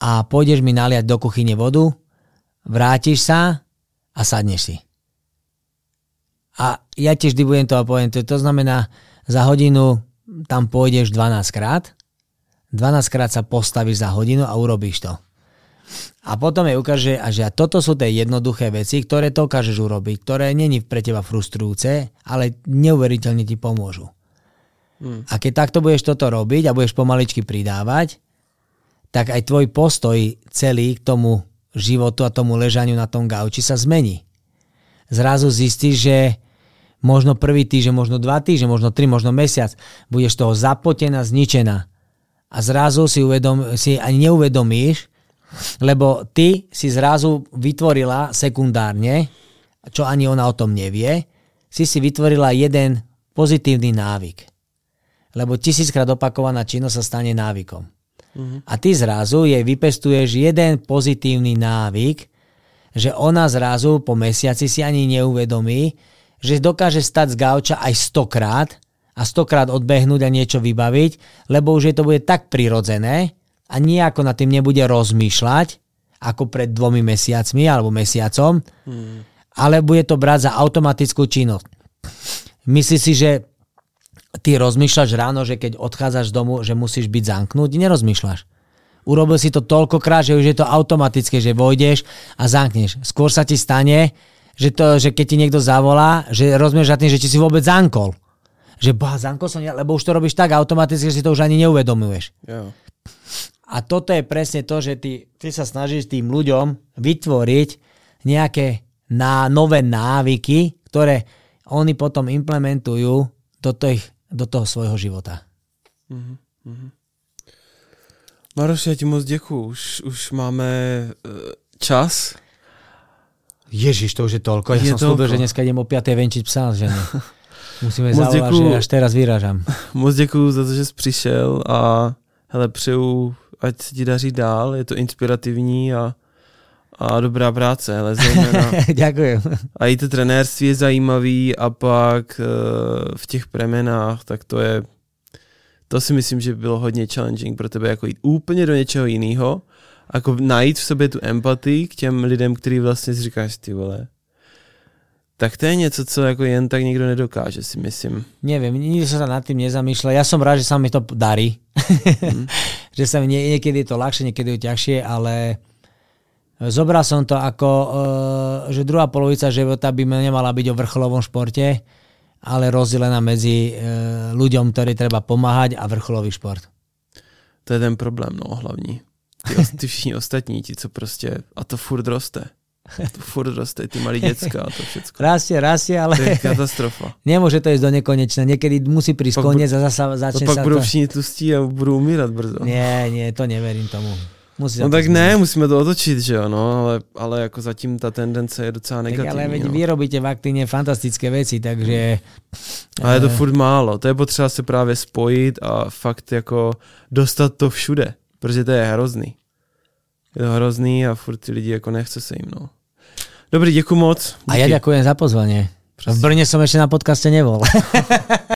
a pôjdeš mi naliať do kuchyne vodu, vrátiš sa a sadneš si. A ja ti vždy budem to a poviem, to, to znamená, za hodinu tam pôjdeš 12 krát, 12 krát sa postavíš za hodinu a urobíš to. A potom je ukáže, a že toto sú tie jednoduché veci, ktoré to dokážeš urobiť, ktoré není pre teba frustrujúce, ale neuveriteľne ti pomôžu. Hmm. A keď takto budeš toto robiť a budeš pomaličky pridávať, tak aj tvoj postoj celý k tomu životu a tomu ležaniu na tom gauči sa zmení. Zrazu zistíš, že možno prvý týždeň, možno dva týždne, možno tri, možno mesiac budeš toho zapotená, zničená. A zrazu si, uvedom, si ani neuvedomíš, lebo ty si zrazu vytvorila sekundárne, čo ani ona o tom nevie, si si vytvorila jeden pozitívny návyk. Lebo tisíckrát opakovaná činnosť sa stane návykom. Uh-huh. A ty zrazu jej vypestuješ jeden pozitívny návyk, že ona zrazu po mesiaci si ani neuvedomí, že dokáže stať z gauča aj stokrát a stokrát odbehnúť a niečo vybaviť, lebo už je to bude tak prirodzené, a nejako na tým nebude rozmýšľať, ako pred dvomi mesiacmi alebo mesiacom, hmm. ale bude to brať za automatickú činnosť. Myslíš si, že ty rozmýšľaš ráno, že keď odchádzaš domu, že musíš byť zamknúť? Nerozmýšľaš. Urobil si to toľkokrát, že už je to automatické, že vojdeš a zamkneš. Skôr sa ti stane, že, to, že keď ti niekto zavolá, že rozmýšľaš tým, že či si vôbec zankol. Že boha, zankol som, lebo už to robíš tak automaticky, že si to už ani neuvedomuješ. Yeah. A toto je presne to, že ty, ty sa snažíš tým ľuďom vytvoriť nejaké na, nové návyky, ktoré oni potom implementujú do, toho, do toho svojho života. Mm-hmm. Maroš, ja ti moc děkuju. Už, už máme uh, čas. Ježiš, to už je toľko. Ja je som slúbil, že dneska idem o 5. venčiť psa, že ne. Musíme zavolať, že až teraz vyražam. Moc děkuju za to, že jsi přišel a hele, přeju ať se ti daří dál, je to inspirativní a, a dobrá práce, ale zejména. Děkuji. A i to trenérství je zajímavý a pak uh, v těch premenách, tak to je, to si myslím, že bylo hodně challenging pro tebe, jako jít úplně do něčeho jiného, jako najít v sobě tu empatii k těm lidem, který vlastně si říkáš, ty vole, tak to je něco, co jako jen tak nikdo nedokáže, si myslím. Neviem, nikdy som sa nad tým nezamýšľal. Ja som rád, že sa mi to darí. Mm. že sa mi nie, niekedy je to ľahšie, niekedy je to ťažšie, ale zobral som to ako, uh, že druhá polovica života by nemala byť o vrcholovom športe, ale rozdelená medzi uh, ľuďom, ktorí treba pomáhať a vrcholový šport. To je ten problém, no, hlavní. Ty, ty všichni ostatní, ti, co prostě, a to furt roste. To furt roste, ty malí decka a to všetko. Rastie, rastie, ale... To je katastrofa. Nemôže to ísť do nekonečna. Niekedy musí prísť koniec a zasa začne to pak sa budú to... všichni tlustí a budú umírať brzo. Nie, nie, to neverím tomu. Musí no tak ne, musíme to otočit, že jo, no, ale, ale jako zatím ta tendence je docela negativní. Tak ale veď no. vy robíte v aktíne fantastické veci, takže... Ale je to furt málo, to je potřeba se právě spojit a fakt jako dostat to všude, protože to je hrozný. Je to hrozný a furt ty lidi jako nechce se jim, no. Dobrý, děkuji moc. Díky. A ja ďakujem za pozvanie. V Brne som ešte na podcaste nebol.